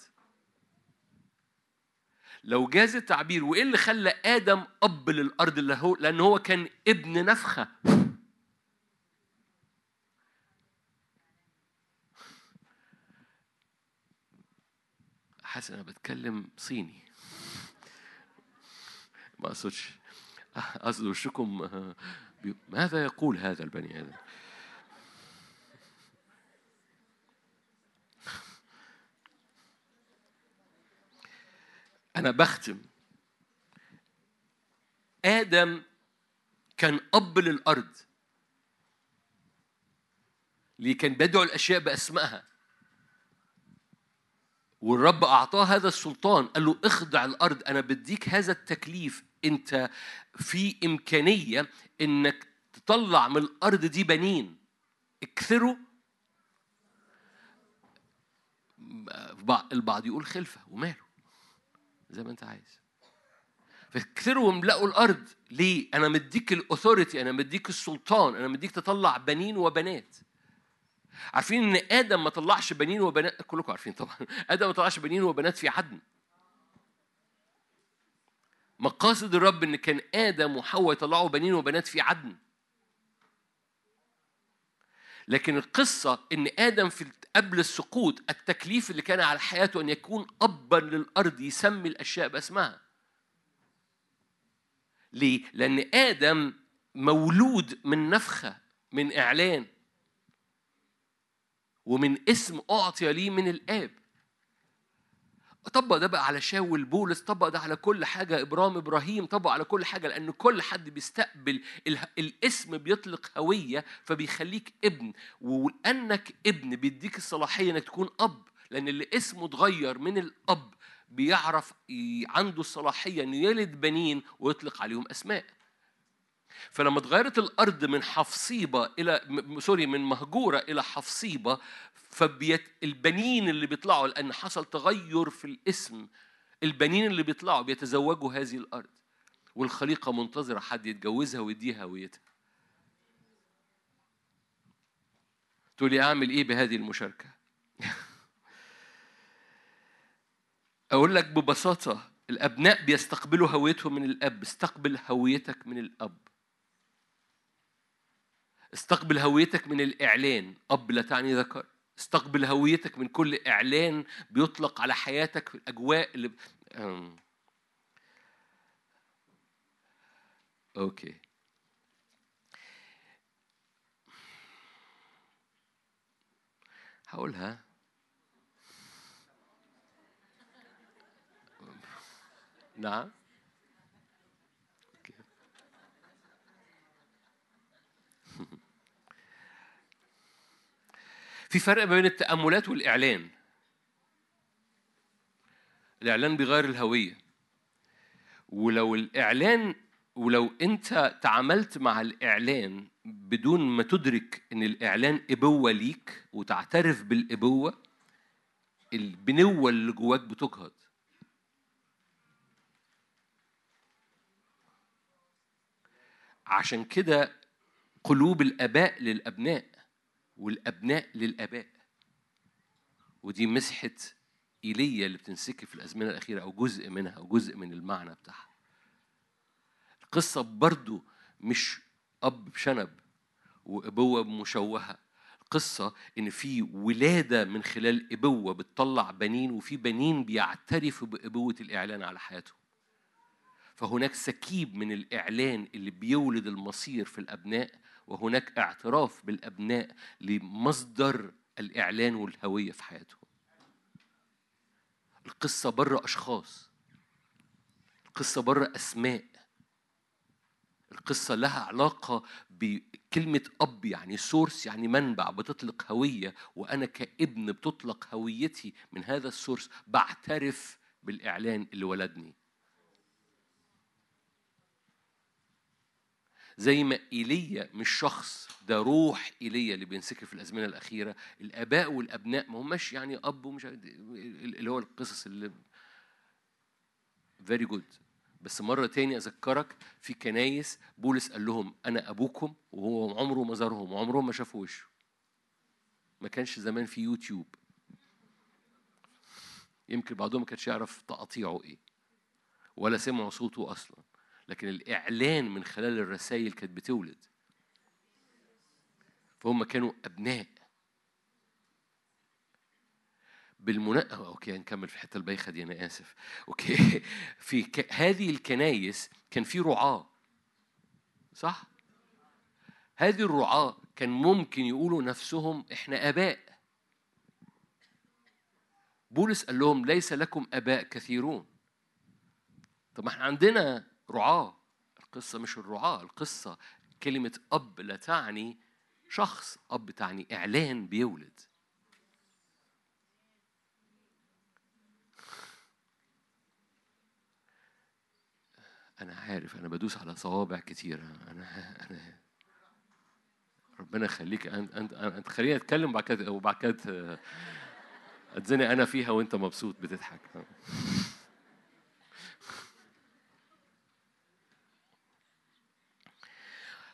لو جاز التعبير وإيه اللي خلى آدم أب للأرض اللي هو لأن هو كان ابن نفخة حاسس أنا بتكلم صيني. ما أقصدش. قصد وشكم ماذا يقول هذا البني آدم؟ أنا بختم. آدم كان أب للأرض. ليه كان بيدعو الأشياء بأسمائها. والرب أعطاه هذا السلطان قال له اخضع الأرض أنا بديك هذا التكليف. أنت في إمكانية إنك تطلع من الأرض دي بنين. اكثروا. البعض يقول خلفة وماله زي ما أنت عايز. فكثروا واملأوا الأرض. ليه؟ أنا مديك الاثوريتي أنا مديك السلطان أنا مديك تطلع بنين وبنات. عارفين إن آدم ما طلعش بنين وبنات كلكم عارفين طبعا آدم ما طلعش بنين وبنات في عدن مقاصد الرب إن كان آدم وحواء يطلعوا بنين وبنات في عدن لكن القصة إن آدم في قبل السقوط التكليف اللي كان على حياته أن يكون أبا للأرض يسمي الأشياء باسمها. ليه؟ لأن آدم مولود من نفخة من إعلان ومن اسم أعطي ليه من الآب. طبق ده بقى على شاول بولس طبق ده على كل حاجة. إبرام إبراهيم طبق على كل حاجة لأن كل حد بيستقبل ال- الاسم بيطلق هوية فبيخليك ابن. ولأنك ابن بيديك الصلاحية إنك تكون أب لأن اللي اسمه اتغير من الأب بيعرف عنده الصلاحية إنه يلد بنين ويطلق عليهم أسماء. فلما اتغيرت الأرض من حفصيبة إلى سوري من مهجورة إلى حفصيبة فبيت البنين اللي بيطلعوا لأن حصل تغير في الاسم البنين اللي بيطلعوا بيتزوجوا هذه الأرض والخليقة منتظرة حد يتجوزها ويديها هويتها تقولي أعمل إيه بهذه المشاركة؟ أقول لك ببساطة الأبناء بيستقبلوا هويتهم من الأب استقبل هويتك من الأب. استقبل هويتك من الإعلان. أب لا تعني ذكر. استقبل هويتك من كل إعلان بيطلق على حياتك في الأجواء اللي. أوكي. هقولها. نعم. في فرق بين التأملات والإعلان. الإعلان بيغير الهوية. ولو الإعلان ولو أنت تعاملت مع الإعلان بدون ما تدرك إن الإعلان إبوة ليك وتعترف بالإبوة البنوة اللي جواك بتجهض. عشان كده قلوب الآباء للأبناء والأبناء للآباء. ودي مسحة إيليا اللي بتنسكب في الأزمنة الأخيرة أو جزء منها أو جزء من المعنى بتاعها. القصة برضو مش أب بشنب وأبوة مشوهة. القصة إن في ولادة من خلال أبوة بتطلع بنين وفي بنين بيعترفوا بأبوة الإعلان على حياتهم. فهناك سكيب من الإعلان اللي بيولد المصير في الأبناء وهناك اعتراف بالأبناء لمصدر الإعلان والهوية في حياتهم. القصة بره أشخاص. القصة بره أسماء. القصة لها علاقة بكلمة أب يعني source يعني منبع بتطلق هوية. وأنا كابن بتطلق هويتي من هذا ال source بعترف بالإعلان اللي ولدني. زي ما إيليا مش شخص ده روح إيليا اللي بينسكب في الأزمنة الأخيرة. الآباء والأبناء ما هماش يعني أب ومش اللي هو القصص اللي very good بس مرة تاني أذكرك في كنايس بولس قال لهم أنا أبوكم وهو عمره ما زارهم وعمرهم ما شافوا وشه. ما كانش زمان في يوتيوب. يمكن بعضهم ما كانش يعرف تقاطيعه إيه ولا سمعوا صوته أصلا. لكن الإعلان من خلال الرسائل كانت بتولد. فهم كانوا أبناء. بالمناسبة okay نكمل في الحته البايخه دي أنا آسف. okay. في ك... هذه الكنايس كان في رعاة. صح؟ هذه الرعاة كان ممكن يقولوا نفسهم إحنا آباء. بولس قال لهم ليس لكم آباء كثيرون. طب ما إحنا عندنا رعاة. القصة مش الرعاة القصة كلمة أب لا تعني شخص أب تعني إعلان بيولد. أنا عارف أنا بدوس على صوابع كتيرة أنا أنا ربنا يخليك. أنت أنت أنت خليني أتكلم وبعد كده وبعد كده أتزنق أنا فيها وأنت مبسوط بتضحك.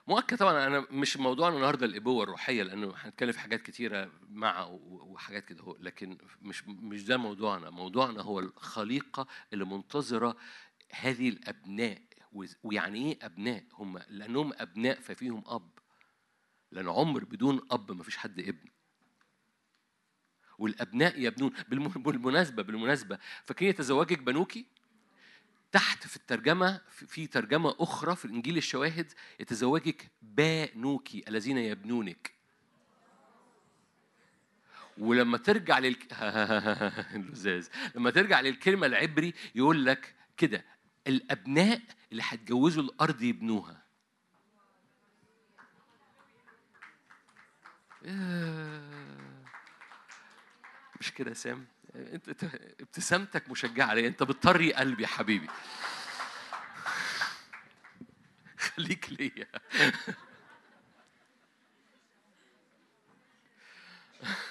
مؤكد طبعا أنا مش موضوعنا النهارده الإبوة الروحية لأنه هنتكلم في حاجات كتيرة مع وحاجات كده هو لكن مش مش ده موضوعنا. موضوعنا هو الخليقة اللي منتظرة هذه الأبناء ويعني إيه أبناء؟ هم لأنهم أبناء ففيهم أب. لأن عمر بدون أب ما فيش حد ابن. والأبناء يبنون بالم- بالمناسبة بالمناسبة فاكرين يتزوجك بنوكي؟ تحت في الترجمة في- ترجمة أخرى في الإنجيل الشواهد يتزوجك بانوكي الذين يبنونك ولما ترجع لل اللزاز لما ترجع للكلمة العبري يقول لك كده الأبناء اللي هتجوزوا الأرض يبنوها. مش كده يا سام انت ابتسامتك مشجعة ليا. انت بتطري قلبي حبيبي. خليك ليا.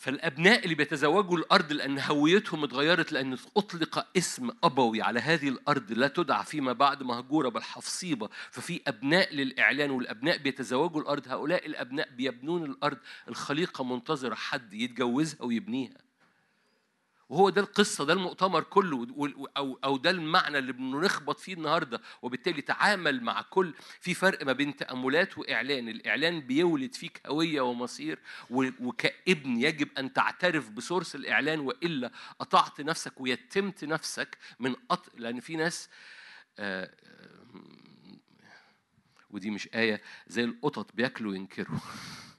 فالأبناء اللي بيتزوجوا الأرض لأن هويتهم اتغيرت لأن أطلق اسم أبوي على هذه الأرض لا تدعى فيما بعد مهجورة بل حفصيبة. ففي أبناء للإعلان والأبناء بيتزوجوا الأرض هؤلاء الأبناء بيبنون الأرض. الخليقة منتظرة حد يتجوزها ويبنيها. وهو ده القصة ده المؤتمر كله أو أو ده المعنى اللي بنخبط فيه النهاردة. وبالتالي تعامل مع كل في فرق ما بين تأملات وإعلان. الإعلان بيولد فيك هوية ومصير وكابن يجب أن تعترف بسورس الإعلان وإلا قطعت نفسك ويتمت نفسك من قط... لأن في ناس آه، آه، ودي مش آية زي القطط بياكلوا ينكروا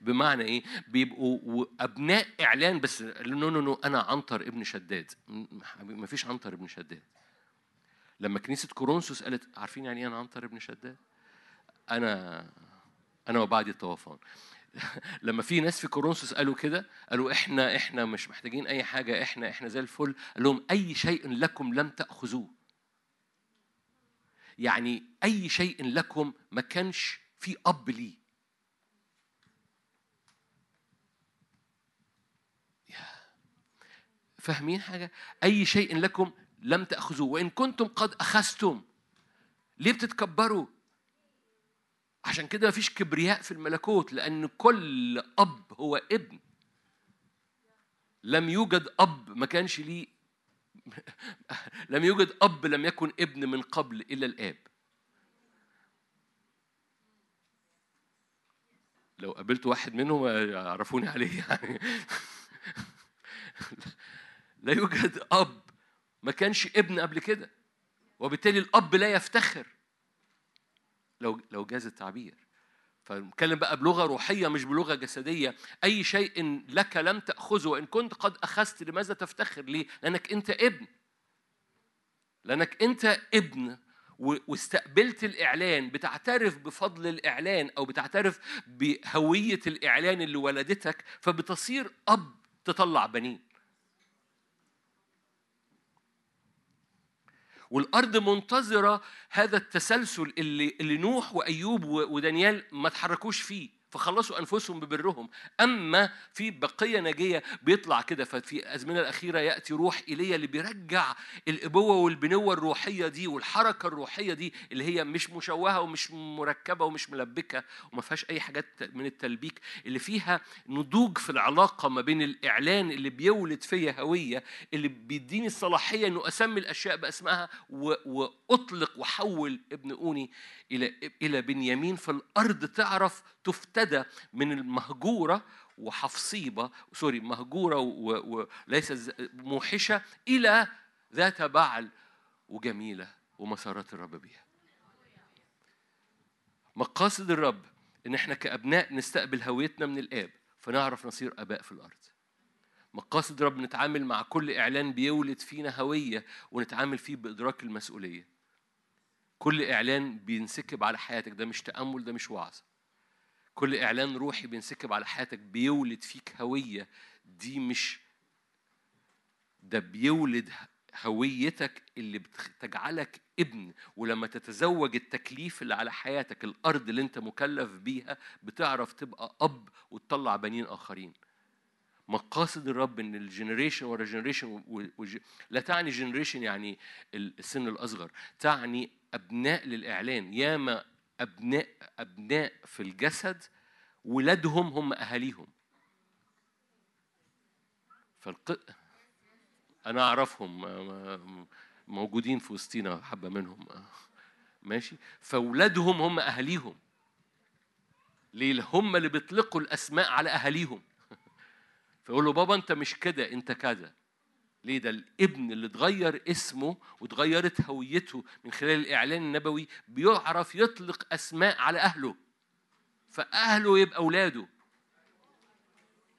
بمعنى إيه؟ بيبقوا أبناء إعلان بس no no no أنا عنتر ابن شداد. ما فيش عنتر ابن شداد. لما كنيسة كورنثوس قالت عارفين يعني إيه أنا عنتر ابن شداد؟ أنا أنا وبعد الطوفان لما في ناس في كورنثوس قالوا كده قالوا إحنا إحنا مش محتاجين أي حاجة إحنا إحنا زي الفل. قال لهم أي شيء لكم لم تأخذوه. يعني أي شيء لكم ما كانش في أب ليه. فاهمين حاجة؟ أي شيء لكم لم تأخذوه وإن كنتم قد أخذتم ليه بتتكبروا؟ عشان كده مفيش كبرياء في الملكوت لأن كل أب هو ابن لم يوجد أب ما كانش ليه لم يوجد أب لم يكن ابن من قبل إلا الآب لو قابلت واحد منهم يعرفوني عليه يعني لا يوجد أب ما كانش ابن قبل كده وبالتالي الأب لا يفتخر. لو لو جاز التعبير. فنتكلم بقى بلغة روحية مش بلغة جسدية. أي شيء لك لم تأخذه وإن كنت قد أخذت لماذا تفتخر؟ ليه؟ لأنك أنت ابن. لأنك أنت ابن. واستقبلت الإعلان. بتعترف بفضل الإعلان أو بتعترف بهوية الإعلان اللي ولدتك فبتصير أب تطلع بنين. والأرض منتظرة هذا التسلسل اللي اللي نوح وأيوب ودانيال ما تحركوش فيه. فخلصوا أنفسهم ببرهم. أما في بقية ناجية بيطلع كده ففي الازمنه الأخيرة يأتي روح إيليا اللي بيرجع الأبوة والبنوة الروحية دي والحركة الروحية دي اللي هي مش مشوهة ومش مركبة ومش ملبكة وما فيهاش أي حاجات من التلبيك اللي فيها نضوج في العلاقة ما بين الإعلان اللي بيولد فيا هوية اللي بيديني الصلاحية إنه أسمي الأشياء بأسمائها و- وأطلق وحول ابن أوني إلى إلى بنيامين. فالأرض تعرف تفتدى من المهجورة وحفصيبة سوري مهجورة وليس موحشة إلى ذات بعل وجميلة ومسارات الرب بيها. مقاصد الرب إن إحنا كأبناء نستقبل هويتنا من الآب فنعرف نصير أباء في الأرض. مقاصد الرب نتعامل مع كل إعلان بيولد فينا هوية ونتعامل فيه بإدراك المسؤولية. كل إعلان بينسكب على حياتك ده مش تأمل ده مش وعظ. كل إعلان روحي بينسكب على حياتك بيولد فيك هوية. دي مش ده بيولد هويتك اللي بتجعلك ابن. ولما تتزوج التكليف اللي على حياتك الأرض اللي أنت مكلف بيها بتعرف تبقى أب وتطلع بنين آخرين. مقاصد الرب إن ال generation ورا generation لا تعني generation يعني السن الأصغر تعني أبناء للإعلان. ياما ابناء أبناء في الجسد ولادهم هم أهاليهم. فالق... أنا أعرفهم م- م- موجودين في وسطينا حبة منهم. ماشي؟ فاولادهم هم أهاليهم. ليه؟ هم اللي بيطلقوا الأسماء على أهاليهم. فيقول له بابا أنت مش كده أنت كذا. ليه ده؟ الابن اللي اتغير اسمه واتغيرت هويته من خلال الإعلان النبوي بيعرف يطلق أسماء على أهله. فأهله يبقى أولاده.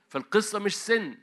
فالقصة مش سن.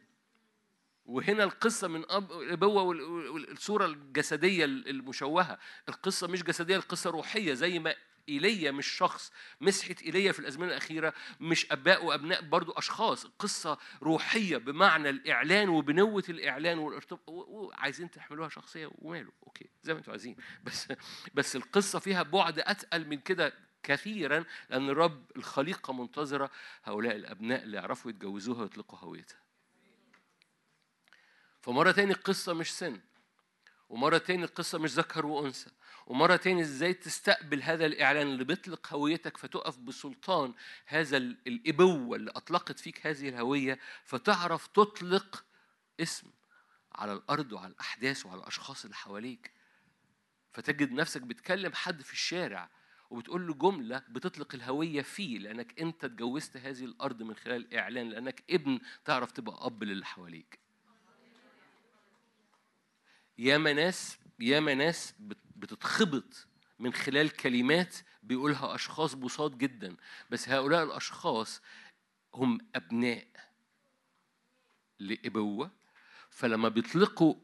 وهنا القصة من أب الأبوة وال- وال- والصورة الجسدية المشوهة. القصة مش جسدية القصة روحية زي ما إيليا مش شخص. مسحة إيليا في الأزمنة الأخيرة مش أباء وأبناء برضو أشخاص. قصة روحية بمعنى الإعلان وبنوة الإعلان والارتباط. وعايزين تحملوها شخصية وماله. أوكي زي ما أنتوا عايزين. بس بس القصة فيها بعد أتقل من كده كثيرا لأن الرب الخليقة منتظرة هؤلاء الأبناء اللي يعرفوا يتجوزوها ويطلقوا هويتها. فمرة تاني القصة مش سن ومرة تاني القصة مش ذكر وأنثى. ومرة تاني إزاي تستقبل هذا الإعلان اللي بيطلق هويتك فتقف بسلطان هذا ال- الإبوة اللي أطلقت فيك هذه الهوية فتعرف تطلق اسم على الأرض وعلى الأحداث وعلى الأشخاص اللي حواليك. فتجد نفسك بتكلم حد في الشارع وبتقول له جملة بتطلق الهوية فيه لأنك أنت اتجوزت هذه الأرض من خلال إعلان لأنك ابن تعرف تبقى أب للي حواليك. ياما ناس ياما ناس بتتخبط من خلال كلمات بيقولها أشخاص بساط جدا. بس هؤلاء الأشخاص هم أبناء لإبوة. فلما بيطلقوا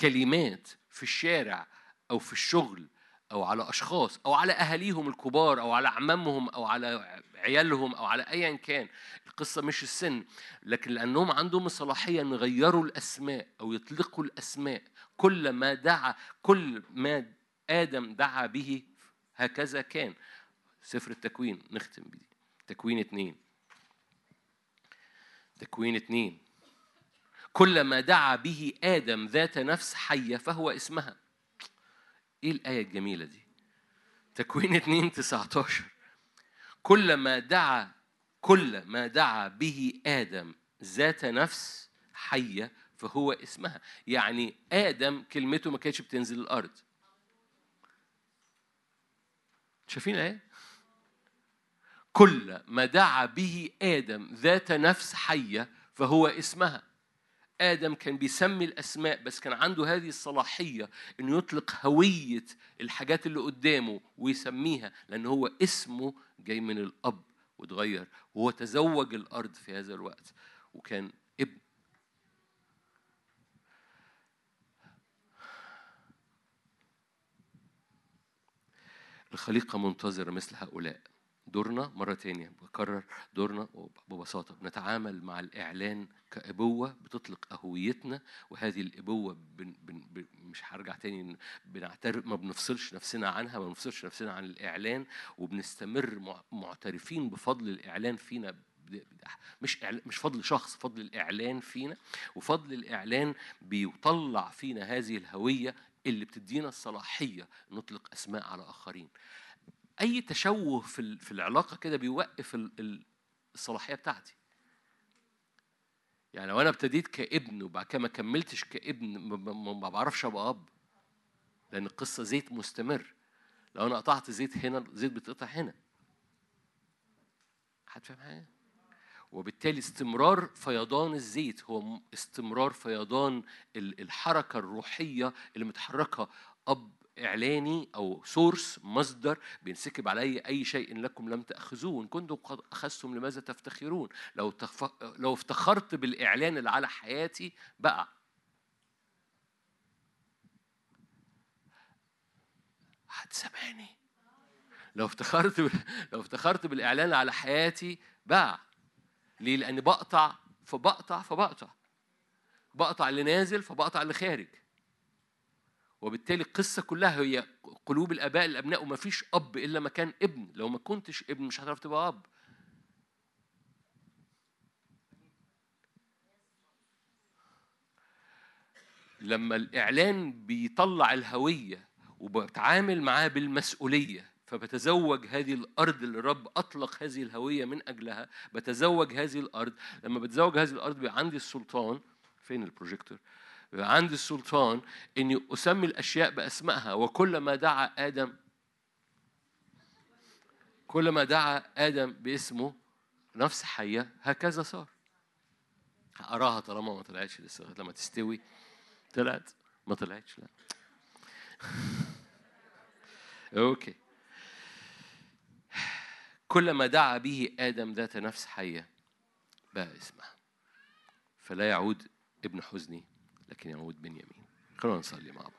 كلمات في الشارع أو في الشغل أو على أشخاص أو على أهاليهم الكبار أو على أعمامهم أو على عيالهم أو على أيا كان القصة مش السن لكن لأنهم عندهم الصلاحية أن يغيروا الأسماء أو يطلقوا الأسماء كل ما دعا كل ما آدم دعا به هكذا كان. سفر التكوين نختم بيه تكوين اتنين. تكوين اتنين. كل ما دعا به آدم ذات نفس حية فهو اسمها. إيه الآية الجميلة دي؟ تكوين 2 19 كل ما دعا كل ما دعا به آدم ذات نفس حية فهو اسمها. يعني آدم كلمته ما كانتش بتنزل الأرض. شايفين الآية؟ كل ما دعا به آدم ذات نفس حية فهو اسمها. آدم كان بيسمي الأسماء بس كان عنده هذه الصلاحية إنه يطلق هوية الحاجات اللي قدامه ويسميها لأن هو اسمه جاي من الأب واتغير وهو تزوج الأرض في هذا الوقت وكان ابن الخليقة منتظرة مثل هؤلاء. دورنا مرة تانية بكرر دورنا ببساطة بنتعامل مع الإعلان كأبوة بتطلق أهويتنا وهذه الأبوة بن بن بن مش هرجع تاني بنعترف ما بنفصلش نفسنا عنها ما بنفصلش نفسنا عن الإعلان وبنستمر مع- معترفين بفضل الإعلان فينا. مش مش فضل شخص فضل الإعلان فينا. وفضل الإعلان بيطلع فينا هذه الهوية اللي بتدينا الصلاحية نطلق أسماء على آخرين. أي تشوه في في العلاقة كده بيوقف ال- ال- الصلاحية بتاعتي. يعني لو أنا ابتديت كابن وبعد كده ما كملتش كابن ما- بعرفش أبقى أب لأن القصة زيت مستمر. لو أنا قطعت زيت هنا الزيت بيتقطع هنا. حد فاهم حاجة؟ وبالتالي استمرار فيضان الزيت هو استمرار فيضان ال- الحركة الروحية اللي متحركة أب إعلاني أو source مصدر بينسكب علي أي شيء لكم لم تأخذوه إن كنتم قد أخذتم لماذا تفتخرون؟ لو تف... لو افتخرت بالإعلان اللي على حياتي بقى. هتسامحني لو افتخرت ب... لو افتخرت بالإعلان على حياتي بقى. ليه؟ لأن بقطع فبقطع فبقطع. بقطع اللي نازل فبقطع اللي خارج. وبالتالي القصة كلها هي قلوب الآباء الأبناء وما فيش أب إلا ما كان ابن. لو ما كنتش ابن مش هتعرف تبقى أب. لما الإعلان بيطلع الهوية وبتعامل معاه بالمسؤولية فبتزوج هذه الأرض اللي الرب أطلق هذه الهوية من أجلها. بتزوج هذه الأرض. لما بتزوج هذه الأرض بيبقى عندي السلطان. فين البروجيكتور؟ بيبقى عندي السلطان إني أسمي الأشياء بأسمائها. وكل ما دعا آدم كل ما دعا آدم باسمه نفس حية هكذا صار. أراها طالما ما طلعتش لسه. لما تستوي طلعت. ما طلعتش لا. okay. كل ما دعا به آدم ذات نفس حية بقى اسمها. فلا يعود ابن حزني لكن يعود بنيامين. خلونا نصلي مع بعض.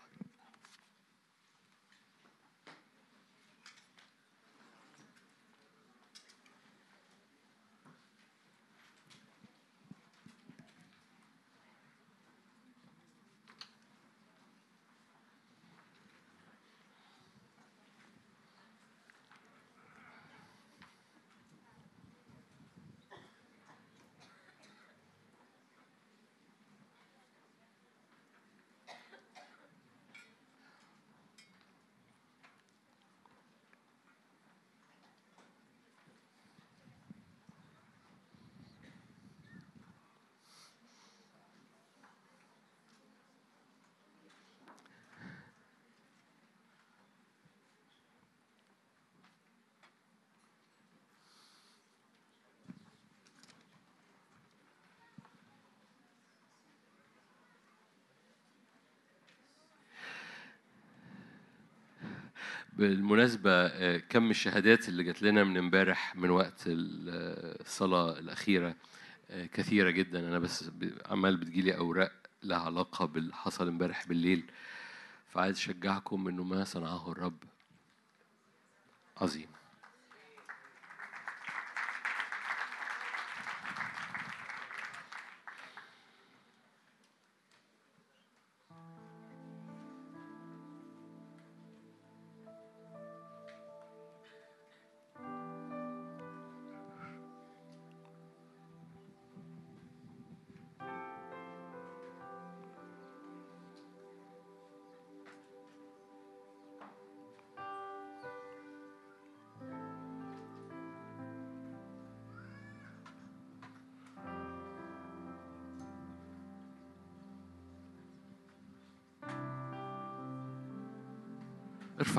بالمناسبة آه، كم الشهادات اللي جات لنا من امبارح من وقت ال- الصلاة الأخيرة آه، كثيرة جدا. أنا بس عمال بتجيلي أوراق لها علاقة باللي حصل امبارح بالليل. فعايز أشجعكم إنه ما صنعه الرب. عظيم.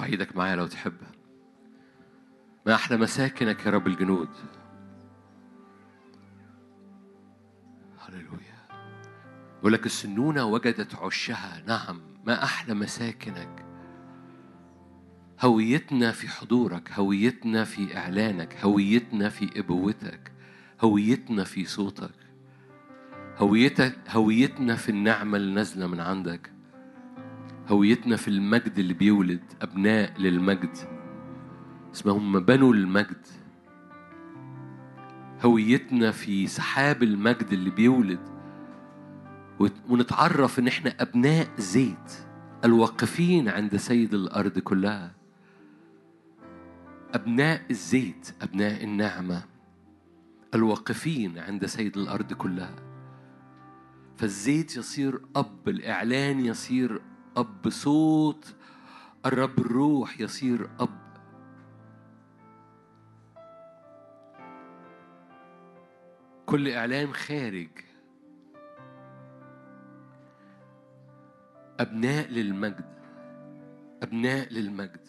إيدك معايا لو تحب. ما أحلى مساكنك يا رب الجنود. هللويا. يقول لك السنونة وجدت عشها. نعم ما أحلى مساكنك. هويتنا في حضورك هويتنا في إعلانك هويتنا في إبوتك هويتنا في صوتك. هويتك هويتنا في النعمة اللي نازلة من عندك. هويتنا في المجد اللي بيولد أبناء للمجد. اسمهم بنو المجد. هويتنا في سحاب المجد اللي بيولد. ونتعرف إن إحنا أبناء زيت الواقفين عند سيد الأرض كلها. أبناء الزيت أبناء النعمة الواقفين عند سيد الأرض كلها. فالزيت يصير أب الإعلان يصير أب صوت الرب الروح يصير أب. كل اعلان خارج. أبناء للمجد. أبناء للمجد.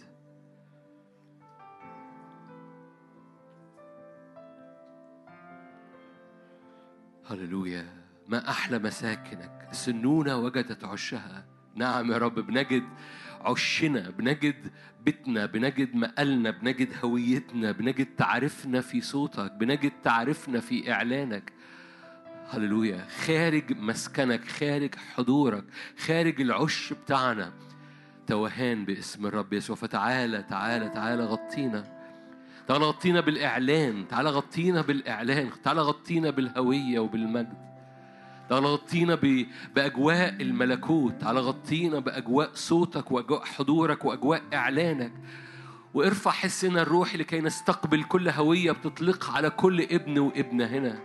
هللويا. ما أحلى مساكنك. سنونه وجدت عشها. نعم يا رب بنجد عشنا بنجد بيتنا بنجد مقالنا بنجد هويتنا بنجد تعرفنا في صوتك بنجد تعرفنا في إعلانك. هللويا. خارج مسكنك خارج حضورك خارج العش بتاعنا. توهان باسم الرب يسوع. فتعالى تعالى تعالى غطينا. تعالى غطينا بالإعلان تعالى غطينا بالإعلان تعالى غطينا بالهوية وبالمجد. تعالى غطينا ب... بأجواء الملكوت تعالى غطينا بأجواء صوتك وأجواء حضورك وأجواء إعلانك. وارفع حسنا الروحي لكي نستقبل كل هوية بتطلقها على كل ابن وابنة هنا.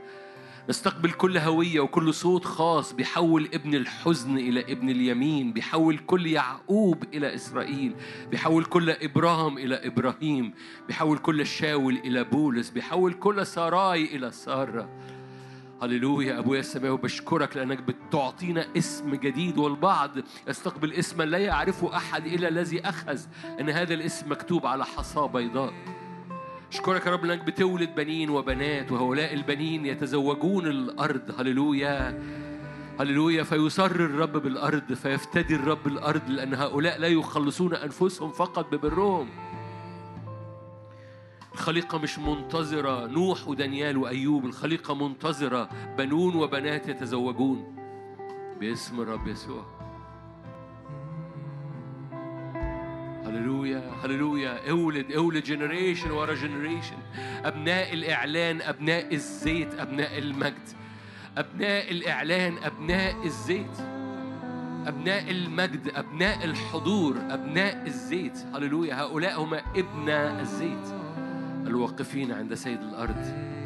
نستقبل كل هوية وكل صوت خاص بيحول ابن الحزن إلى ابن اليمين بيحول كل يعقوب إلى إسرائيل بيحول كل إبراهيم إلى إبراهيم بيحول كل شاول إلى بولس بيحول كل سراي إلى سارة. هللويا. أبويا السماوي بشكرك لأنك بتعطينا اسم جديد والبعض يستقبل اسما لا يعرفه أحد إلا الذي أخذ أن هذا الاسم مكتوب على حصى بيضاء. أشكرك يا رب لأنك بتولد بنين وبنات وهؤلاء البنين يتزوجون الأرض. هللويا. هللويا. فيسر الرب بالأرض فيفتدي الرب الأرض لأن هؤلاء لا يخلصون أنفسهم فقط ببرهم. الخليقة مش منتظرة نوح ودانيال وأيوب الخليقة منتظرة بنون وبنات يتزوجون. باسم الرب يسوع. هللويا هللويا. اولد اولد generation ورا generation. أبناء الإعلان أبناء الزيت أبناء المجد. أبناء الإعلان أبناء الزيت. أبناء المجد أبناء الحضور أبناء الزيت. هللويا. هؤلاء هم ابناء الزيت. الواقفين عند سيد الأرض.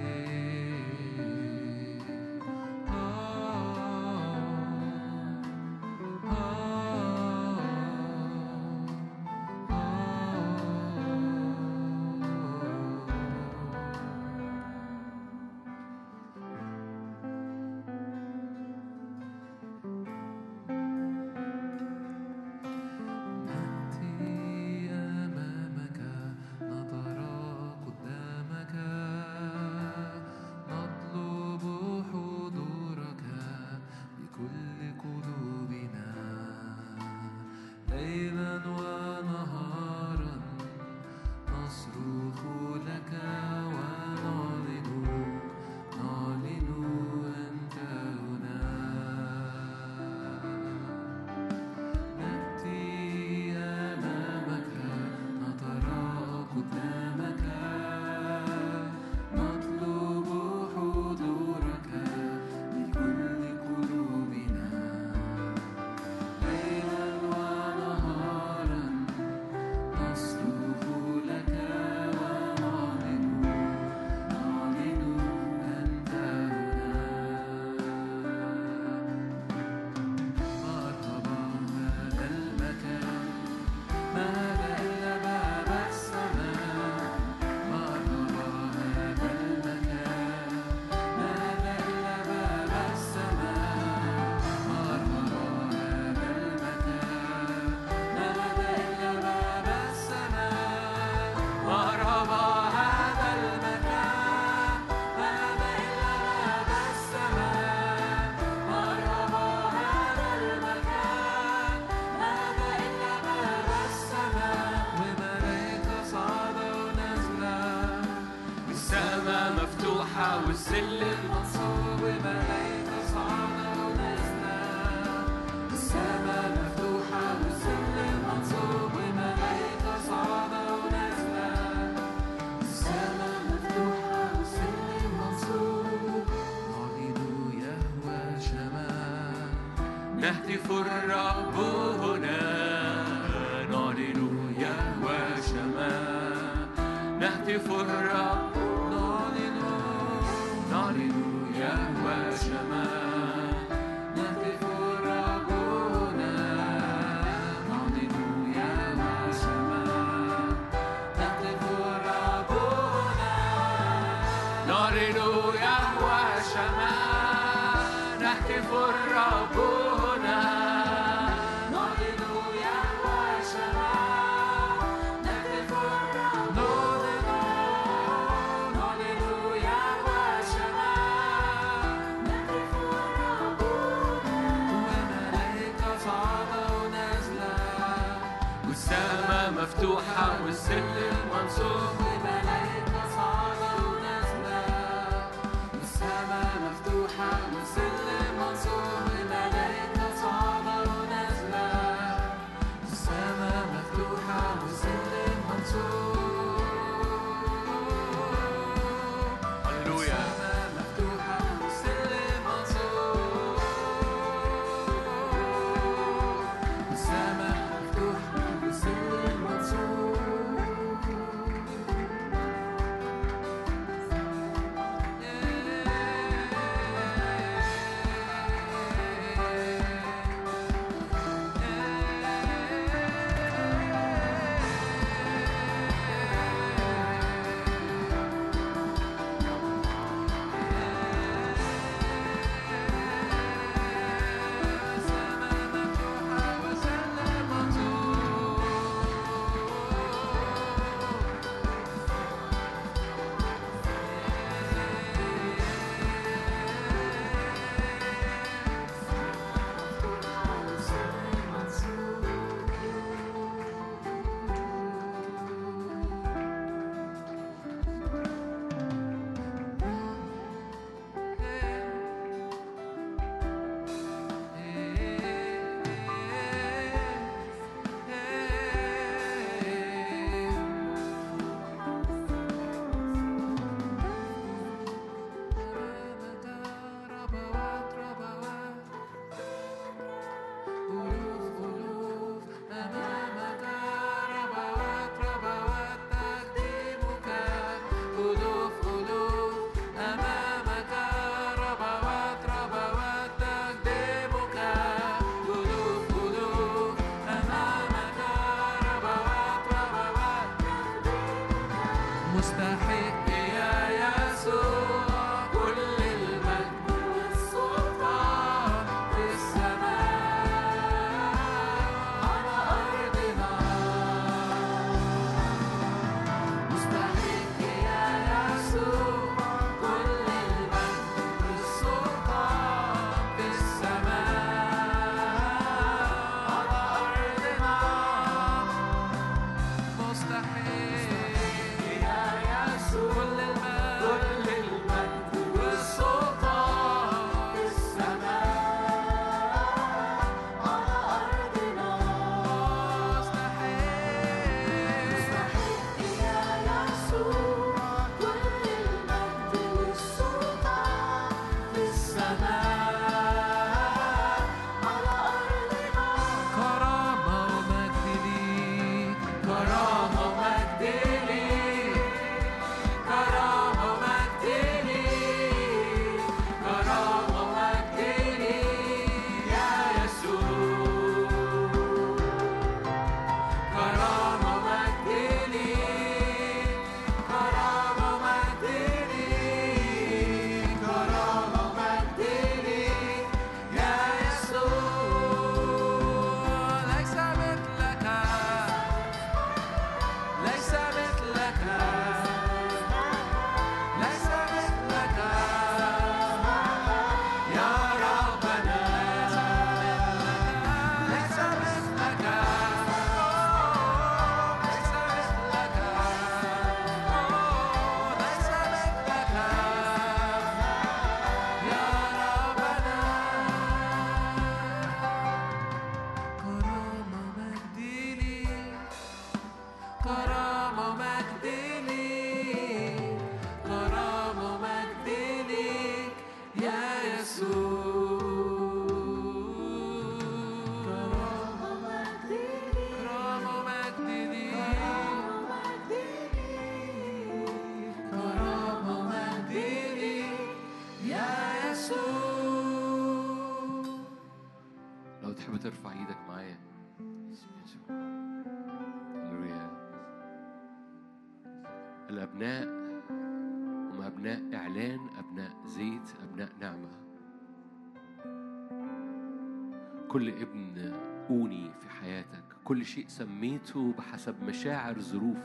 كل شيء سميته بحسب مشاعر ظروف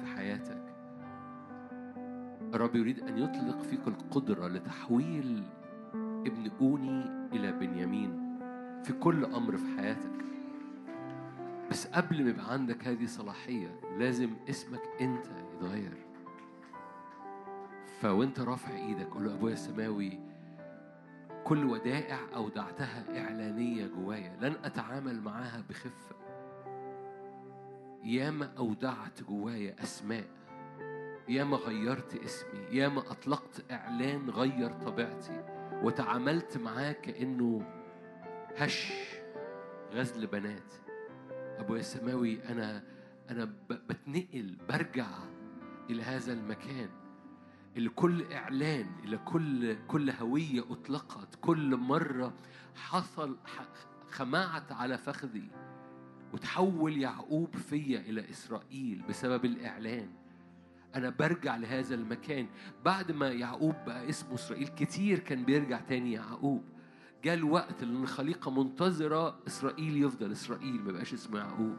في حياتك. الرب يريد أن يطلق فيك القدرة لتحويل ابن أوني إلى بنيامين في كل أمر في حياتك. بس قبل ما يبقى عندك هذه الصلاحية لازم اسمك أنت يتغير. فوأنت رافع إيدك قول له أبويا السماوي كل ودائع أودعتها إعلانية جوايا. لن أتعامل معاها بخفة. ياما أودعت جوايا أسماء ياما غيرت اسمي ياما أطلقت إعلان غير طبيعتي وتعاملت معاه كأنه هش غزل بنات. ابويا السماوي أنا ب- بتنقل برجع إلى هذا المكان. اللي كل إعلان إلى كل كل هوية أطلقت. كل مرة حصل خمعت على فخذي. وتحول يعقوب فيا إلى إسرائيل بسبب الإعلان. أنا برجع لهذا المكان. بعد ما يعقوب بقى اسمه إسرائيل كتير كان بيرجع تاني يعقوب. جاء الوقت اللي الخليقه منتظرة إسرائيل يفضل. إسرائيل ما بقاش اسمه يعقوب.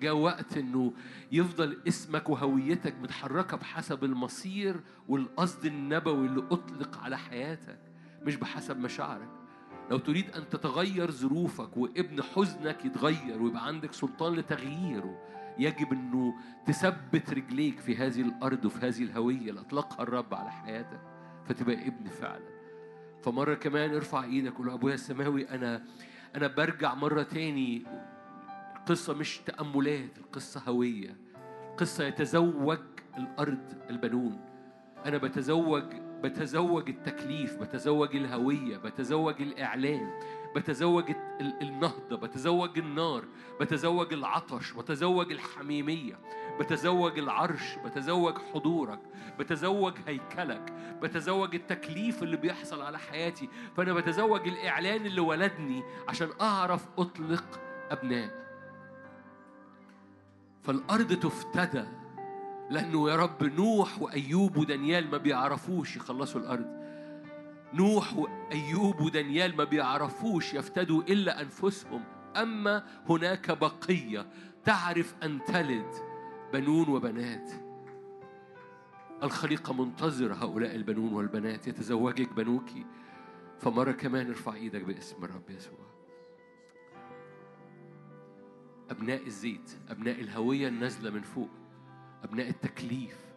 جاء وقت إنه يفضل اسمك وهويتك متحركة بحسب المصير والقصد النبوي اللي أطلق على حياتك مش بحسب مشاعرك. لو تريد أن تتغير ظروفك وابن حزنك يتغير ويبقى عندك سلطان لتغييره يجب إنه تثبت رجليك في هذه الأرض وفي هذه الهوية اللي اطلقها الرب على حياتك فتبقى ابن فعلا. فمرة كمان ارفع إيدك وقول له أبويا السماوي أنا أنا برجع مرة تاني. القصة مش تأملات القصة هوية. قصة يتزوج الأرض البنون. أنا بتزوج بتزوج التكليف بتزوج الهوية بتزوج الإعلان بتزوج ال- النهضة بتزوج النار بتزوج العطش بتزوج الحميمية بتزوج العرش بتزوج حضورك بتزوج هيكلك بتزوج التكليف اللي بيحصل على حياتي. فأنا بتزوج الإعلان اللي ولدني عشان أعرف أطلق أبناء فالأرض تفتدى لأنه يا رب نوح وأيوب ودانيال ما بيعرفوش يخلصوا الأرض. نوح وأيوب ودانيال ما بيعرفوش يفتدوا إلا أنفسهم. أما هناك بقية تعرف أن تلد بنون وبنات. الخليقة منتظرة هؤلاء البنون والبنات يتزوجك بنوك. فمرة كمان ارفع إيدك باسم الرب يسوع. أبناء الزيت أبناء الهوية النازلة من فوق. أبناء التكليف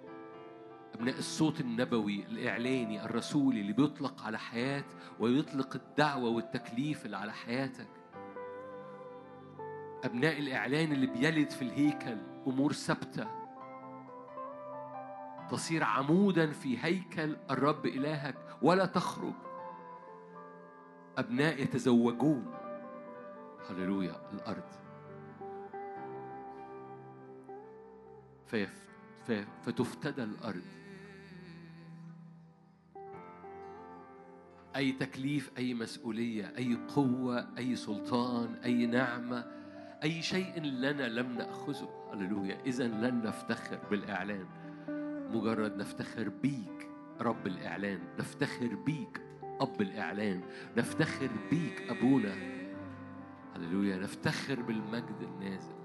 أبناء الصوت النبوي الإعلاني الرسولي اللي بيطلق على حياة ويطلق الدعوة والتكليف اللي على حياتك. أبناء الإعلان اللي بيلد في الهيكل أمور ثابتة. تصير عمودا في هيكل الرب إلهك ولا تخرج. أبناء يتزوجون. هللويا الأرض. فتفتدى الأرض. أي تكليف أي مسؤولية أي قوة أي سلطان أي نعمة أي شيء لنا لم نأخذه. هللويا. إذا لن نفتخر بالإعلان. مجرد نفتخر بيك رب الإعلان. نفتخر بيك أب الإعلان. نفتخر بيك أبونا. هللويا. نفتخر بالمجد النازل.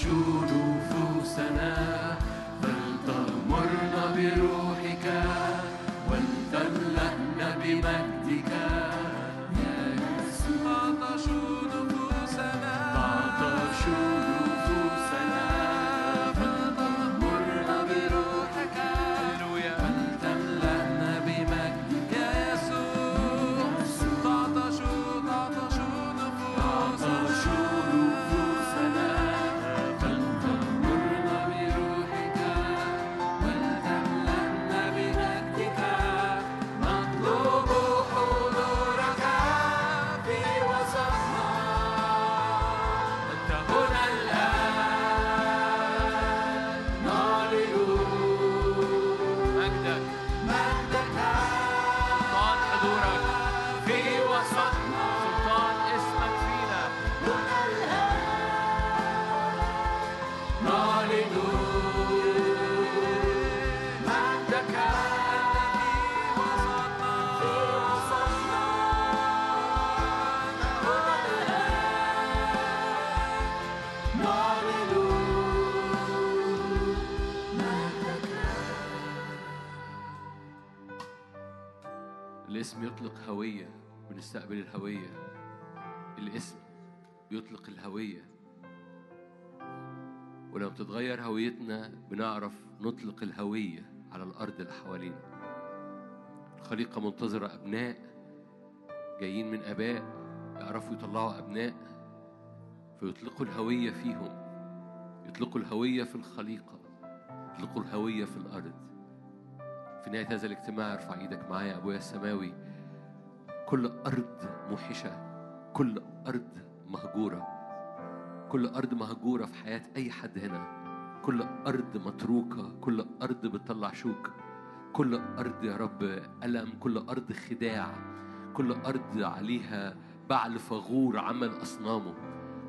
Yeshua. تستقبل الهوية. الاسم بيطلق الهوية. ولو بتتغير هويتنا بنعرف نطلق الهوية على الأرض اللي حوالينا. الخليقة منتظرة أبناء جايين من آباء يعرفوا يطلعوا أبناء فيطلقوا الهوية فيهم. يطلقوا الهوية في الخليقة يطلقوا الهوية في الأرض. في نهاية هذا الاجتماع ارفع إيدك معايا أبويا السماوي. كل أرض موحشة كل أرض مهجورة كل أرض مهجورة في حياة أي حد هنا كل أرض متروكة كل أرض بتطلع شوك كل أرض يا رب ألم كل أرض خداع كل أرض عليها بعل فغور عمل أصنامه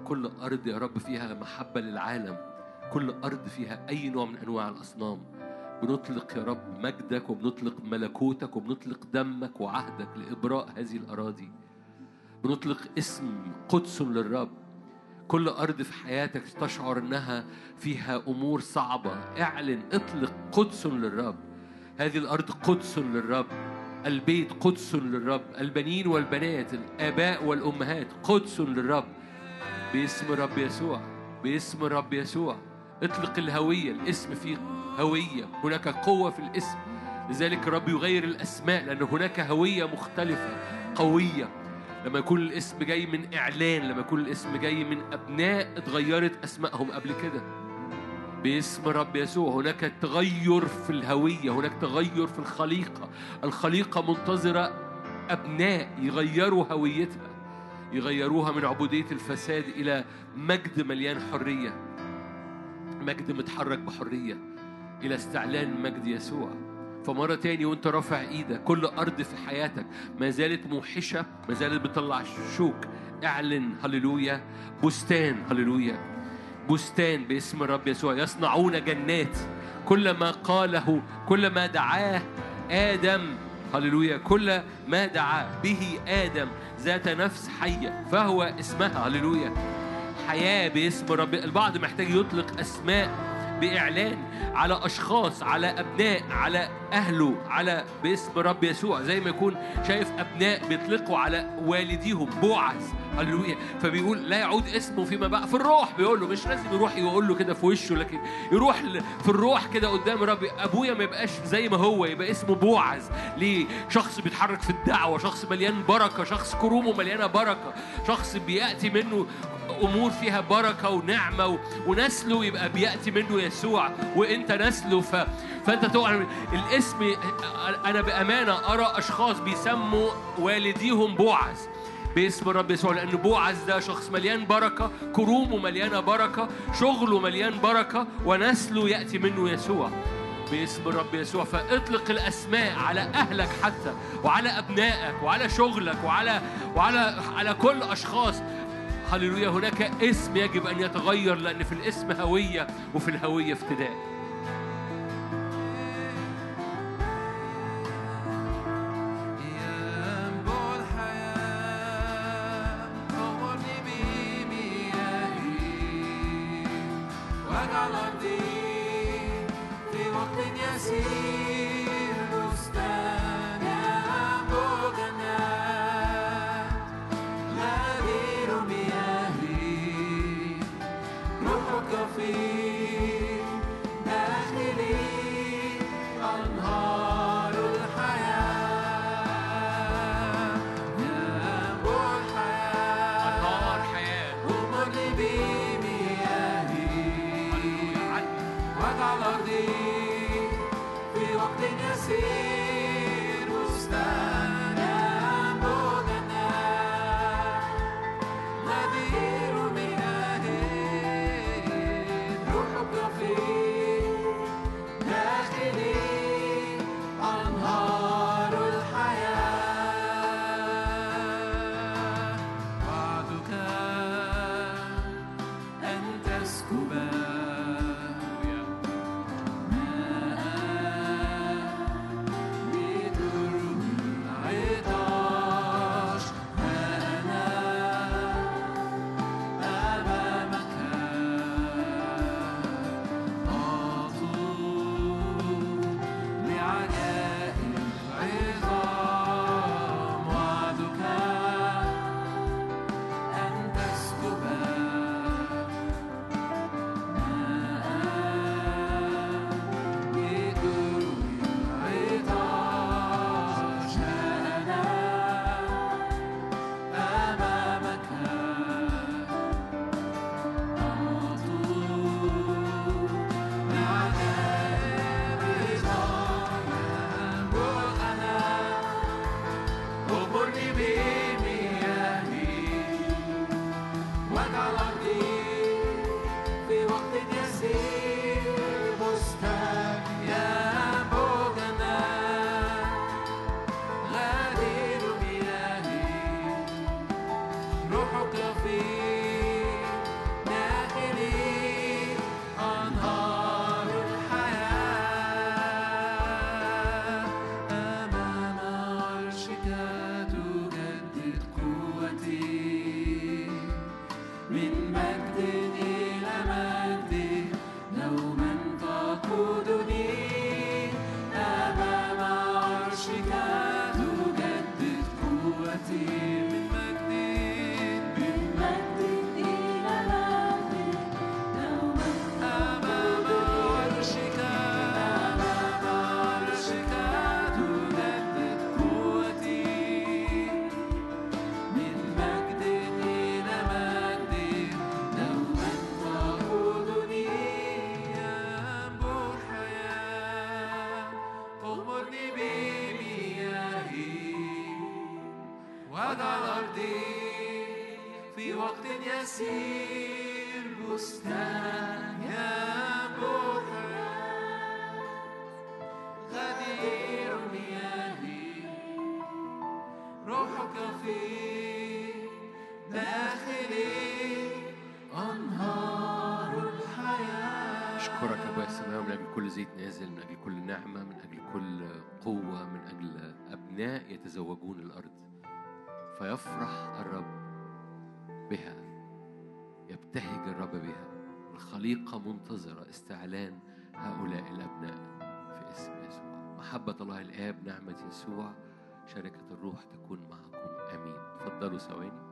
كل أرض يا رب فيها محبة للعالم كل أرض فيها أي نوع من أنواع الأصنام بنطلق يا رب مجدك وبنطلق ملكوتك وبنطلق دمك وعهدك لإبراء هذه الأراضي. بنطلق اسم قدس للرب. كل أرض في حياتك تشعر إنها فيها أمور صعبة. اعلن اطلق قدس للرب. هذه الأرض قدس للرب. البيت قدس للرب. البنين والبنات الآباء والأمهات قدس للرب. باسم رب يسوع باسم رب يسوع. اطلق الهوية الاسم فيه هوية هناك قوة في الاسم. لذلك الرب يغير الأسماء لأن هناك هوية مختلفة قوية. لما يكون الاسم جاي من إعلان لما يكون الاسم جاي من أبناء اتغيرت أسمائهم قبل كده. باسم رب يسوع هناك تغير في الهوية هناك تغير في الخليقة. الخليقة منتظرة أبناء يغيروا هويتها يغيروها من عبودية الفساد إلى مجد مليان حرية. مجد متحرك بحرية إلى استعلان مجد يسوع. فمرة تاني وانت رافع إيدك كل أرض في حياتك ما زالت موحشة ما زالت بتطلع شوك. اعلن هللويا. بستان هللويا. بستان باسم الرب يسوع. يصنعون جنات. كل ما قاله كل ما دعاه آدم هللويا. كل ما دعا به آدم ذات نفس حية فهو اسمها هللويا. حياة باسم رب البعض محتاج يطلق أسماء بإعلان على أشخاص على أبناء على أهله على باسم رب يسوع. زي ما يكون شايف أبناء بيطلقوا على والديهم بوعز هللويا. فبيقول لا يعود اسمه فيما بعد في الروح. بيقول له مش لازم يروح يقول له كده في وشه لكن يروح في الروح كده قدام ربي. أبويا ما يبقاش زي ما هو يبقى اسمه بوعز ليه؟ شخص بيتحرك في الدعوة شخص مليان بركة شخص كرومه مليانة بركة. شخص بيأتي منه أمور فيها بركة ونعمة و... ونسله يبقى بيأتي منه يسوع. وإنت نسله ف... فأنت تقع الاسم أنا بأمانة أرى أشخاص بيسموا والديهم بوعز باسم الرب يسوع لأن بوعز ده شخص مليان بركة كرومه مليانة بركة شغله مليان بركة ونسله يأتي منه يسوع. باسم الرب يسوع فاطلق الأسماء على أهلك حتى وعلى أبنائك وعلى شغلك وعلى وعلى على كل أشخاص. هللويا هناك اسم يجب أن يتغير لأن في الاسم هوية وفي الهوية افتداء. يتزوجون الأرض. فيفرح الرب بها يبتهج الرب بها. الخليقة منتظرة استعلان هؤلاء الأبناء في اسم يسوع. محبة الله الآب نعمة يسوع شركة الروح تكون معكم. آمين. تفضلوا ثواني